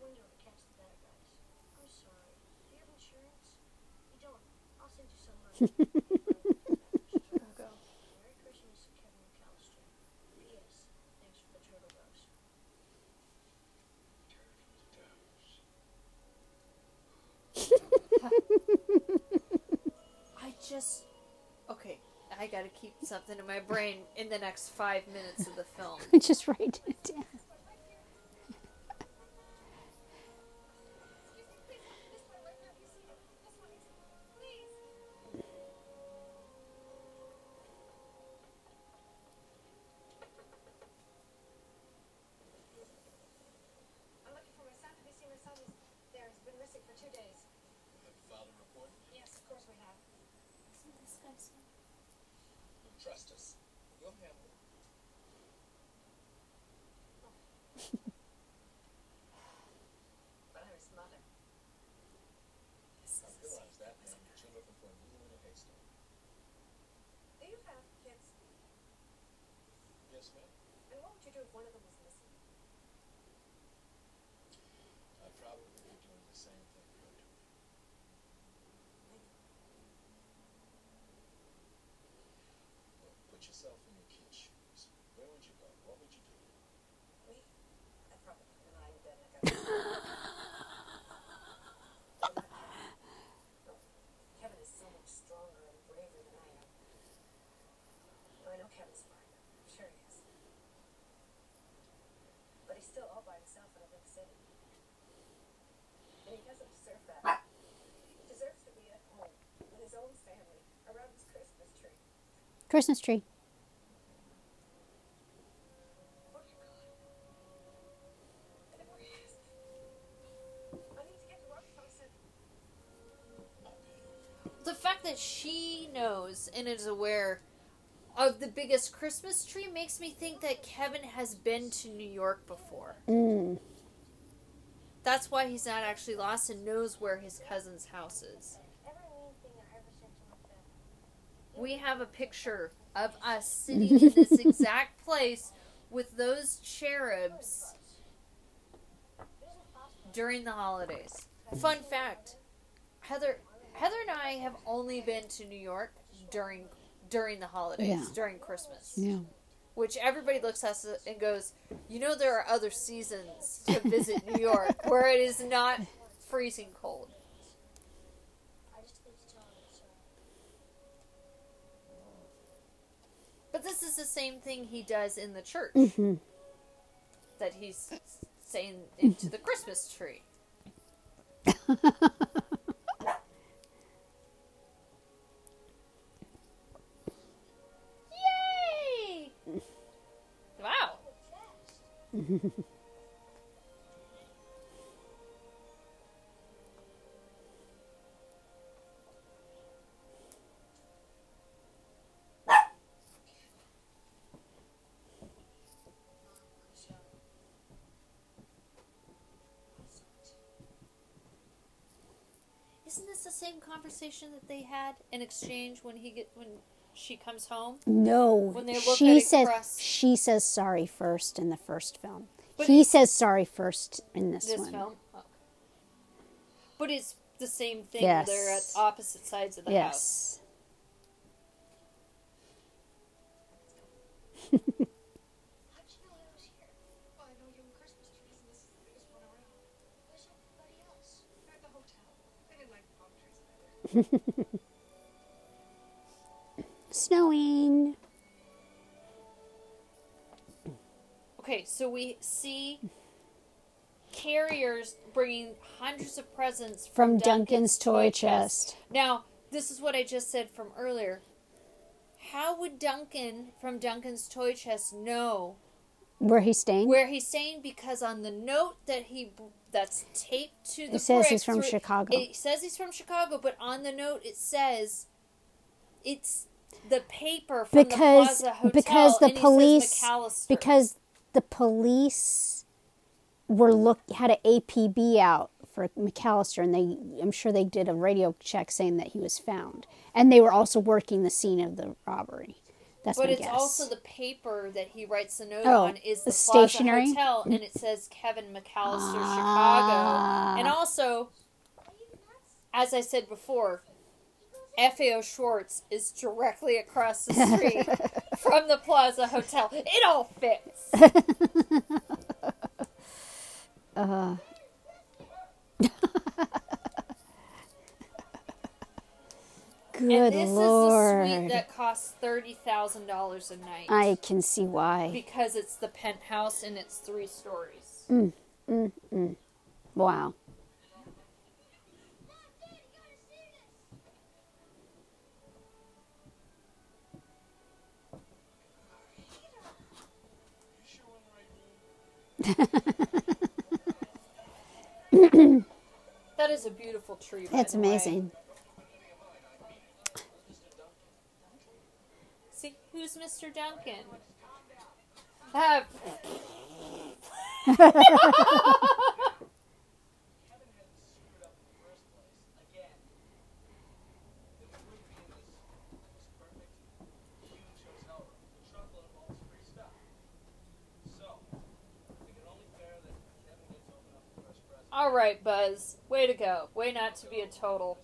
window to catch the bad guys. I'm sorry. Do you have insurance? You don't. I'll send you some money. Merry Christmas, Kevin McAllister. P.S. Thanks for the turtle roast. I just. I gotta keep something in my brain in the next five minutes of the film. Just write it down. I'm looking for my son. Have you seen my son? He's there. He's been missing for two days. Have you filed a report? Yes, of course we have. Trust us. We'll handle it. But I'm his mother. I realize that, man, but you're looking for a needle in a haystack. Do you have kids? Yes, ma'am. And what would you do if one of them was missing? I'd probably be doing the same thing you're doing. Look, put yourself in your kid's shoes. Where would you go? What would you do? Me? I'd probably put an eye in bed like Kevin is so much stronger and braver than I am. I know Kevin's smart. I'm sure he is. But he's still all by himself in a big city. And he doesn't deserve that. He deserves to be at home with his own family around his Christmas tree. Christmas tree. What you got? I never asked. I need to get to work, tree. The fact that she knows and is aware of the biggest Christmas tree makes me think that Kevin has been to New York before. Mm. That's why he's not actually lost and knows where his cousin's house is. Every mean thing I ever said to my family. We have a picture of us sitting in this exact place with those cherubs during the holidays. Fun fact: Heather, Heather and I have only been to New York during during the holidays, Yeah. during Christmas. Yeah. which everybody looks at us and goes, you know, there are other seasons to visit New York where it is not freezing cold. I just need to tell him it's uh, But this is the same thing he does in the church Mhm. that he's saying into the Christmas tree. Yay! Wow. conversation that they had in exchange when he get when she comes home? No, When they look she at says cross- she says sorry first in the first film. But- he says sorry first in this, This one. film, Oh. but it's the same thing. Yes. They're at opposite sides of the house. Yes. How'd you know I was here? Well, I know you in Christmas trees, and this is the biggest one around. Where's everybody else? They're at the hotel. They didn't like the palm trees either. Snowing. Okay, so we see carriers bringing hundreds of presents From Duncan's toy chest. Now, this is what I just said from earlier. How would Duncan from Duncan's toy chest know Where he's staying? where he's staying? Because on the note that he that's taped to the It says he's from through- Chicago. It says he's from Chicago, but on the note it says it's the paper from because the Plaza Hotel, because the and he says police because the police were look had an APB out for McCallister, and they I'm sure they did a radio check saying that he was found, and they were also working the scene of the robbery. That's But my it's guess. also the paper that he writes the note Oh, on is the the, Plaza stationery? Hotel, and it says Kevin McCallister, Ah. Chicago. And also, as I said before, FAO Schwarz is directly across the street from the Plaza Hotel. It all fits. Uh, good and this lord! is the suite that costs thirty thousand dollars a night I can see why. because it's the penthouse and it's three stories. Mm, mm, mm. Wow. You sure we're in the right room? That is a beautiful tree. That's the way. amazing. See, who's Mr. Duncan? Uh, Kevin hadn't screwed up in the first place. Again. Then we wouldn't be in this this perfect, huge hotel room. With Mr. Duncan? of all right, Buzz. Way to go. Way not to be a total.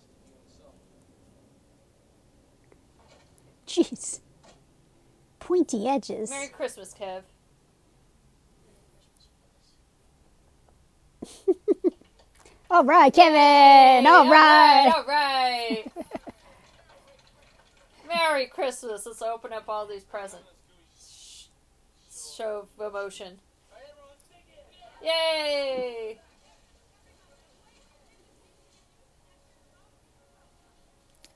Jeez. Pointy edges. Merry Christmas, Kev. All right, Kevin. All right. All right. Merry Christmas. Let's open up all these presents. Show of emotion. Yay!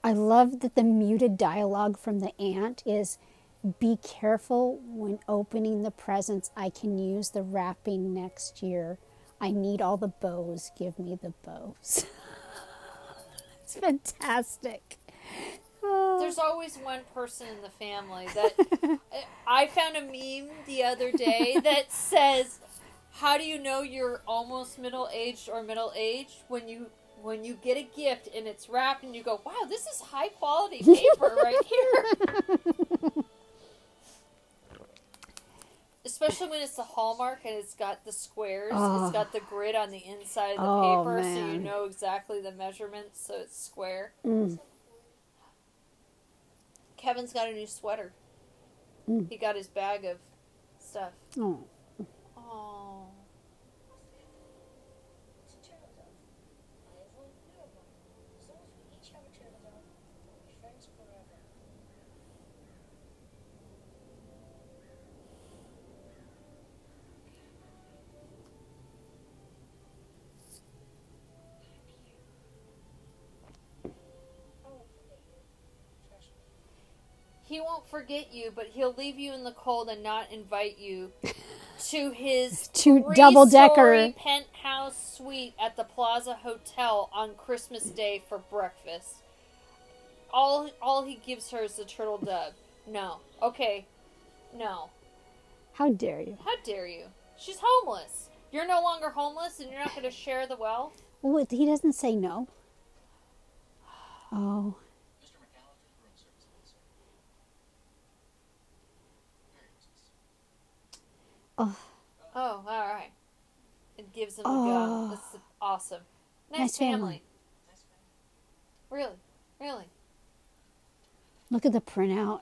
I love that the muted dialogue from the aunt is be careful when opening the presents. I can use the wrapping next year. I need all the bows. Give me the bows. it's fantastic. Oh, There's always one person in the family that I found a meme the other day that says, "How do you know you're almost middle aged or middle aged when you when you get a gift and it's wrapped and you go, wow, this is high quality paper right here." Especially when it's the Hallmark and it's got the squares, Oh. it's got the grid on the inside of the Oh, paper, so you know exactly the measurements, so it's square. Mm. Kevin's got a new sweater. Mm. He got his bag of stuff. Oh. It's a turtle dove. I have one, you have one. As long as we each have a turtle dove, we'll be friends forever. I won't forget you. Trust me. He won't forget you, but he'll leave you in the cold and not invite you to his To double-decker. penthouse suite at the Plaza Hotel on Christmas Day for breakfast. All all he gives her is the turtle dove. No. Okay. No. how dare you? How dare you? She's homeless. You're no longer homeless and you're not going to share the wealth? Well, he doesn't say no. Oh, Mr. McCallister's room service, please, sir. Merry Christmas. Oh, Oh, all right. It gives him a Oh. go. That's awesome. Nice, Nice family. family. Really, really. look at the printout.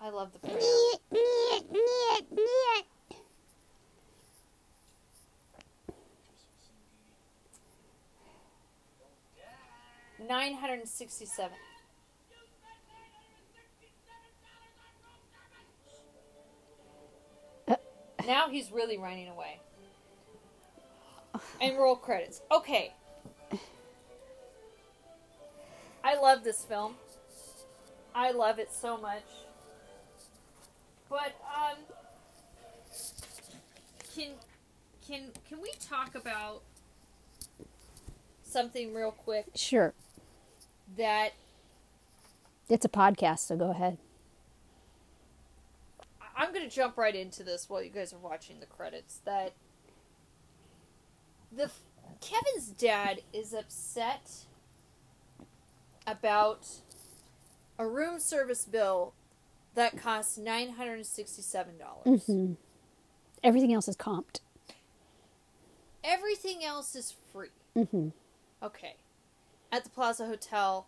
I love the printout. Christmas indeed. Nine hundred and sixty-seven. Now he's really running away. And roll credits. Okay. I love this film. I love it so much. But um can can can we talk about something real quick Sure, that it's a podcast, so go ahead. I'm going to jump right into this while you guys are watching the credits. That the Kevin's dad is upset about a room service bill that costs nine hundred and sixty-seven dollars. hmm Everything else is comped. Everything else is free. hmm Okay, at the Plaza Hotel.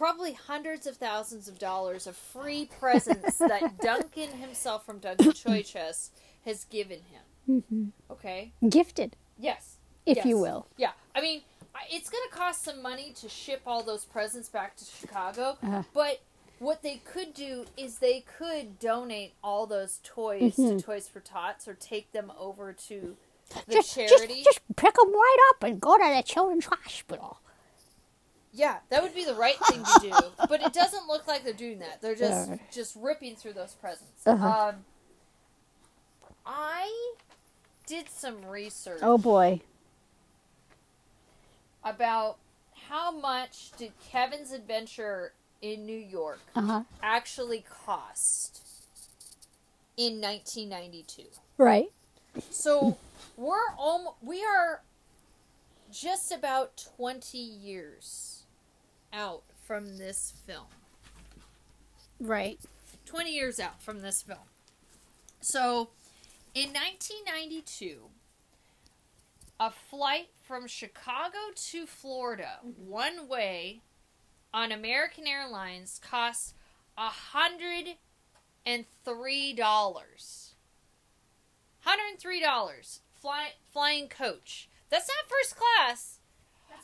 Probably hundreds of thousands of dollars of free presents that Duncan himself from Duncan Toy Chest has given him. hmm Okay. Gifted, Yes. if you will. Yeah. I mean, it's going to cost some money to ship all those presents back to Chicago, Uh. but what they could do is they could donate all those toys Mhm. to Toys for Tots or take them over to the Just, charity. just, just pick them right up and go to the children's hospital. Yeah, that would be the right thing to do. but it doesn't look like they're doing that. They're just just ripping through those presents. Uh-huh. Um, I did some research. Oh boy. about how much did Kevin's Adventure in New York Uh huh. actually cost in 1992. Right. So we're almost, we are just about 20 years out from this film. Right. 20 years out from this film. So, in 1992, a flight from Chicago to Florida, one way, on American Airlines costs $103. $103. Fly, flying coach. That's not first class.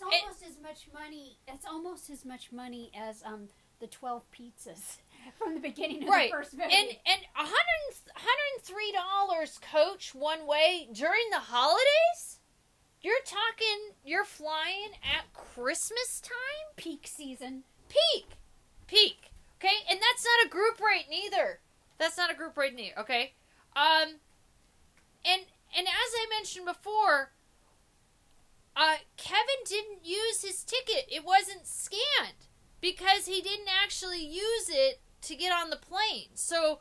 That's almost as much money. That's almost as much money as um the twelve pizzas from the beginning of right. the first movie. and and a hundred hundred and three dollars coach one way during the holidays? You're talking you're flying at christmas time? Peak season. peak. Peak. Okay? And that's not a group rate neither. That's not a group rate neither okay? Um and and as i mentioned before uh kevin didn't use his ticket. It wasn't scanned because he didn't actually use it to get on the plane. So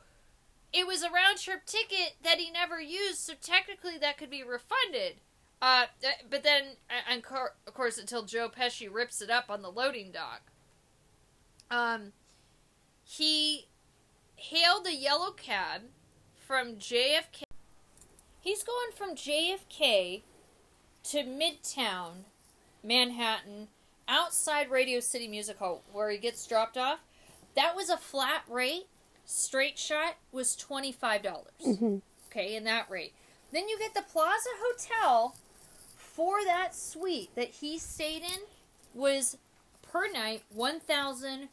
it was a round trip ticket that he never used so technically that could be refunded. Uh, but then, uh, and of course, until Joe Pesci rips it up on the loading dock, um, he hailed a yellow cab from JFK. He's going from JFK to Midtown, Manhattan, outside Radio City Music Hall, where he gets dropped off. That was a flat rate straight shot was $25. dollars mm-hmm. Okay, in that rate. Then you get the Plaza Hotel for that suite that he stayed in was per night $1,100.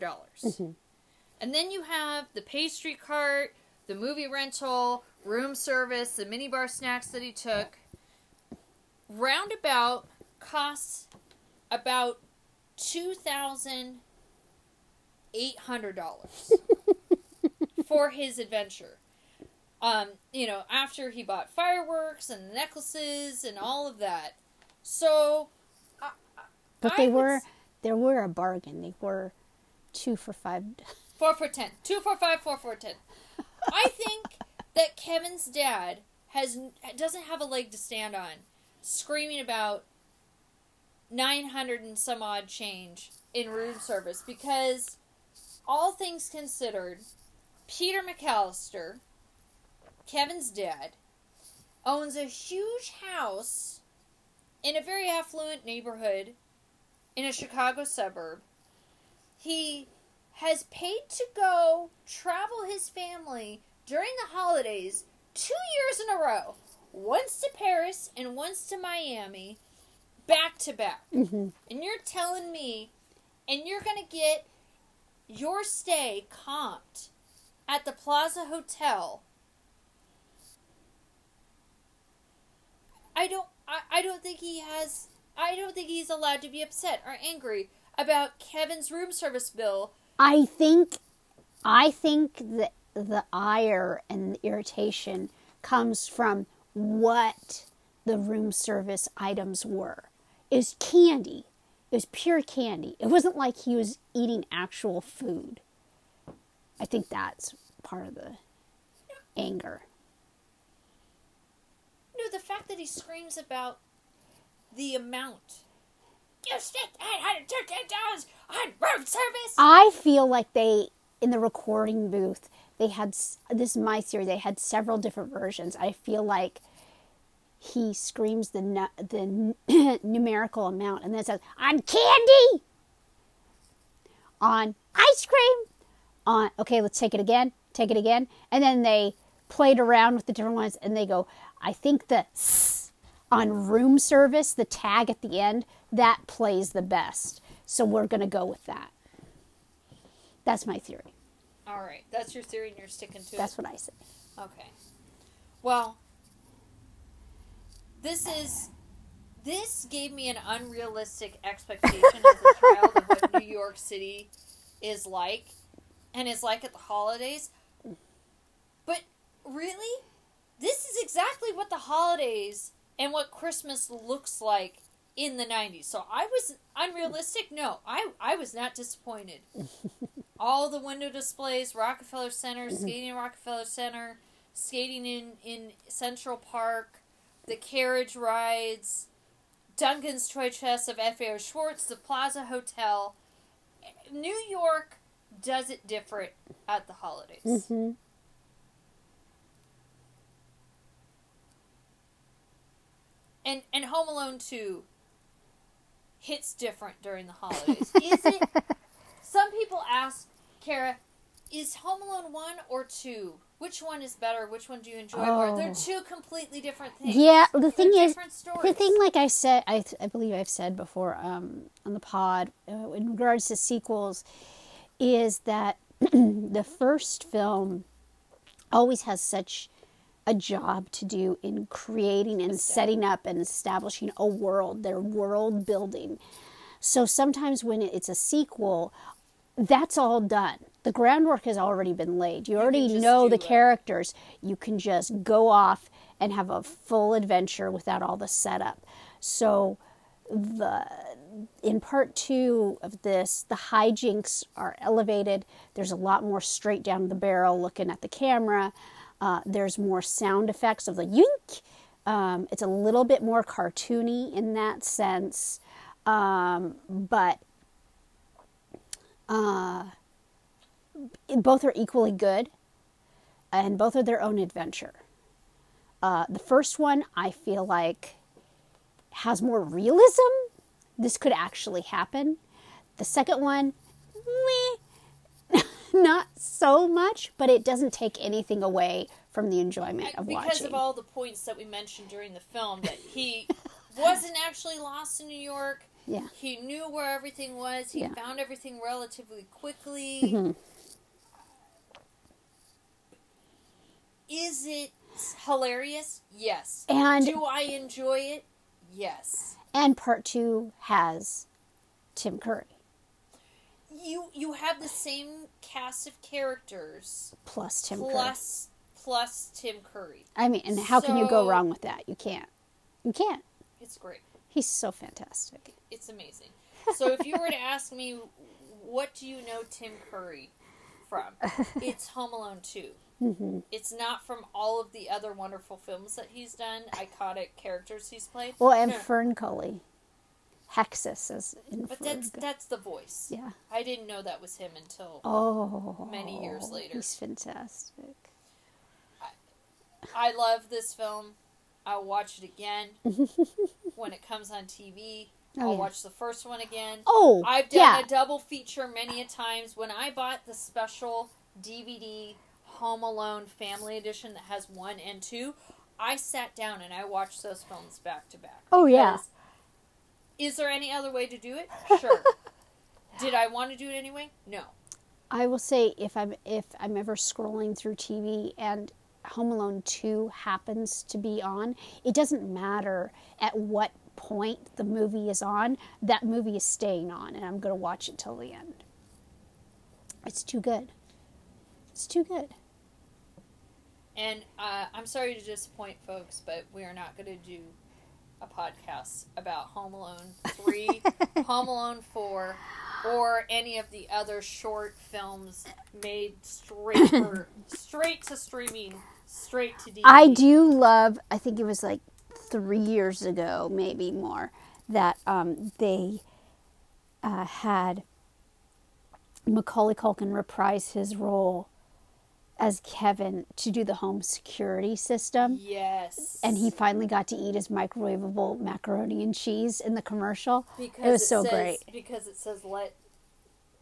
dollars mm-hmm. And then you have the pastry cart, the movie rental, room service, the minibar snacks that he took. Roundabout costs about two thousand eight hundred dollars for his adventure. Um, you know, after he bought fireworks and necklaces and all of that. So, I, But they would were s- they were a bargain. They were two for five. Four for ten. Two for five. Four for ten. I think that Kevin's dad has doesn't have a leg to stand on, screaming about nine hundred and some odd change in room service because, all things considered, Peter McCallister, Kevin's dad, owns a huge house in a very affluent neighborhood in a Chicago suburb. He has paid to go travel his family during the holidays two years in a row once to Paris and once to Miami, back to back. hmm And you're telling me, and you're going to get your stay comped at the Plaza Hotel. I don't. I, I don't think he has. I don't think he's allowed to be upset or angry about Kevin's room service bill I think, I think that the ire and the irritation comes from what the room service items were. It was candy. It was pure candy. It wasn't like he was eating actual food. I think that's part of the anger. No, the fact that he screams about the amount. You spent eight hundred thirteen dollars on room service. I feel like they in the recording booth they had this is my theory they had several different versions. I feel like he screams the the numerical amount and then says on candy, on ice cream, on okay let's take it again, take it again, and then they played around with the different ones and they go I think the s on room service the tag at the end that plays the best, so we're gonna go with that. That's my theory. All right, that's your theory, and you're sticking to That's it. That's what I say. Okay. Well, this is this gave me an unrealistic expectation as a child of what New York City is like and is like at the holidays. But really, this is exactly what the holidays and what Christmas looks like in the 90s. So I was unrealistic? No, I I was not disappointed. All the window displays, Rockefeller Center, skating in Rockefeller Center, skating in in Central Park, the carriage rides, Duncan's Toy Chest of FAO Schwarz, the Plaza Hotel. New York does it different at the holidays. Mm-hmm. And and Home Alone 2 hits different during the holidays. Is it Some people ask Kara, is Home Alone 1 or 2? Which one is better? Which one do you enjoy more? They're Oh. two completely different things. Yeah, the thing They're is, the thing, like I said, I, I believe I've said before um, on the pod, uh, in regards to sequels, is that the first film always has such a job to do in creating and setting up and establishing a world, their world building. So sometimes when it's a sequel, that's all done. The groundwork has already been laid. You already know the it. characters. You can just go off and have a full adventure without all the setup. So the in part two of this, the hijinks are elevated. There's a lot more straight down the barrel looking at the camera. Uh, there's more sound effects of the yink. Um, it's a little bit more cartoony in that sense, um, but uh, both are equally good, and both are their own adventure. Uh, the first one, I feel like, has more realism. This could actually happen. The second one, meh. not so much, but it doesn't take anything away from the enjoyment of because watching. Because of all the points that we mentioned during the film that he wasn't actually lost in New York. Yeah. He knew where everything was. He Yeah. Mm-hmm. found everything relatively quickly. Is it hilarious? Yes. And Do I enjoy it? Yes. and part 2 has Tim Curry You you have the same cast of characters plus Tim Curry. plus plus Tim Curry. I mean, and how can you go wrong with that? You can't. You can't. It's great. He's so fantastic. It's amazing. So if you were to ask me, what do you know Tim Curry from? It's Home Alone 2. hmm It's not from all of the other wonderful films that he's done, iconic characters he's played. Well, and No, Fern Cully, Hexxus is in but that's that's the voice. yeah. I didn't know that was him until Oh, Many years later. he's fantastic. I love this film. I'll watch it again when it comes on TV. Oh, I'll yeah. watch the first one again. Oh, I've done yeah. a double feature many a times. When I bought the special DVD Home Alone Family Edition that has one and two, I sat down and I watched those films back to back. Oh, yeah. Is there any other way to do it? Sure. Did I want to do it anyway? No. I will say if I'm if I'm ever scrolling through TV and Home Alone 2 happens to be on, it doesn't matter at what point the movie is on, that movie is staying on and I'm going to watch it till the end. It's too good. It's too good. And uh, I'm sorry to disappoint folks, but we are not going to do a podcast about Home Alone 3, Home Alone 4, or any of the other short films made straight for, straight to streaming, straight to DVD. I do love. I think it was like three years ago, maybe more, that um, they uh, had Macaulay Culkin reprise his role as Kevin to do the home security system, Yes. and he finally got to eat his microwavable macaroni and cheese in the commercial. because it was so says, great. Because it says let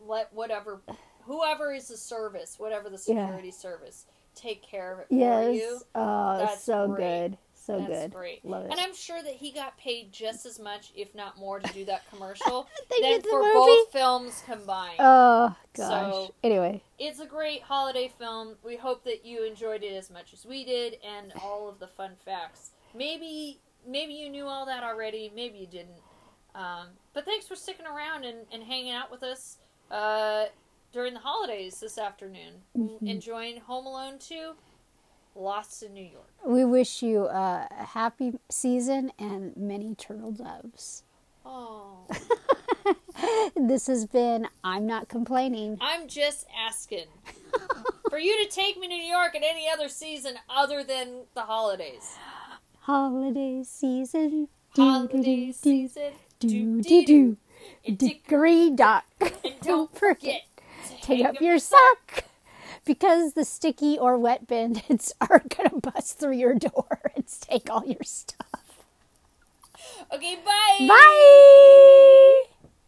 let whatever whoever is the service, whatever the Yeah. security service, take care of it for Yes. you. Oh, That's so great. good. So That's good. great. Love it. And I'm sure that he got paid just as much, if not more, to do that commercial than for movie? both films combined. Oh gosh. So- anyway, it's a great holiday film. We hope that you enjoyed it as much as we did, and all of the fun facts. Maybe, maybe you knew all that already. Maybe you didn't. Um, but thanks for sticking around and, and hanging out with us uh, during the holidays this afternoon. Mm-hmm. Enjoying Home Alone 2, Lost in New York. we wish you a happy season and many turtle doves. Oh, This has been I'm Not Complaining. I'm just asking for you to take me to New York at any other season other than the holidays. Holiday season. Holiday season. Do do do. Dickory dock. And don't forget Take up your sock. Because the sticky or wet bandits are gonna bust through your door and take all your stuff. Okay, bye. Bye!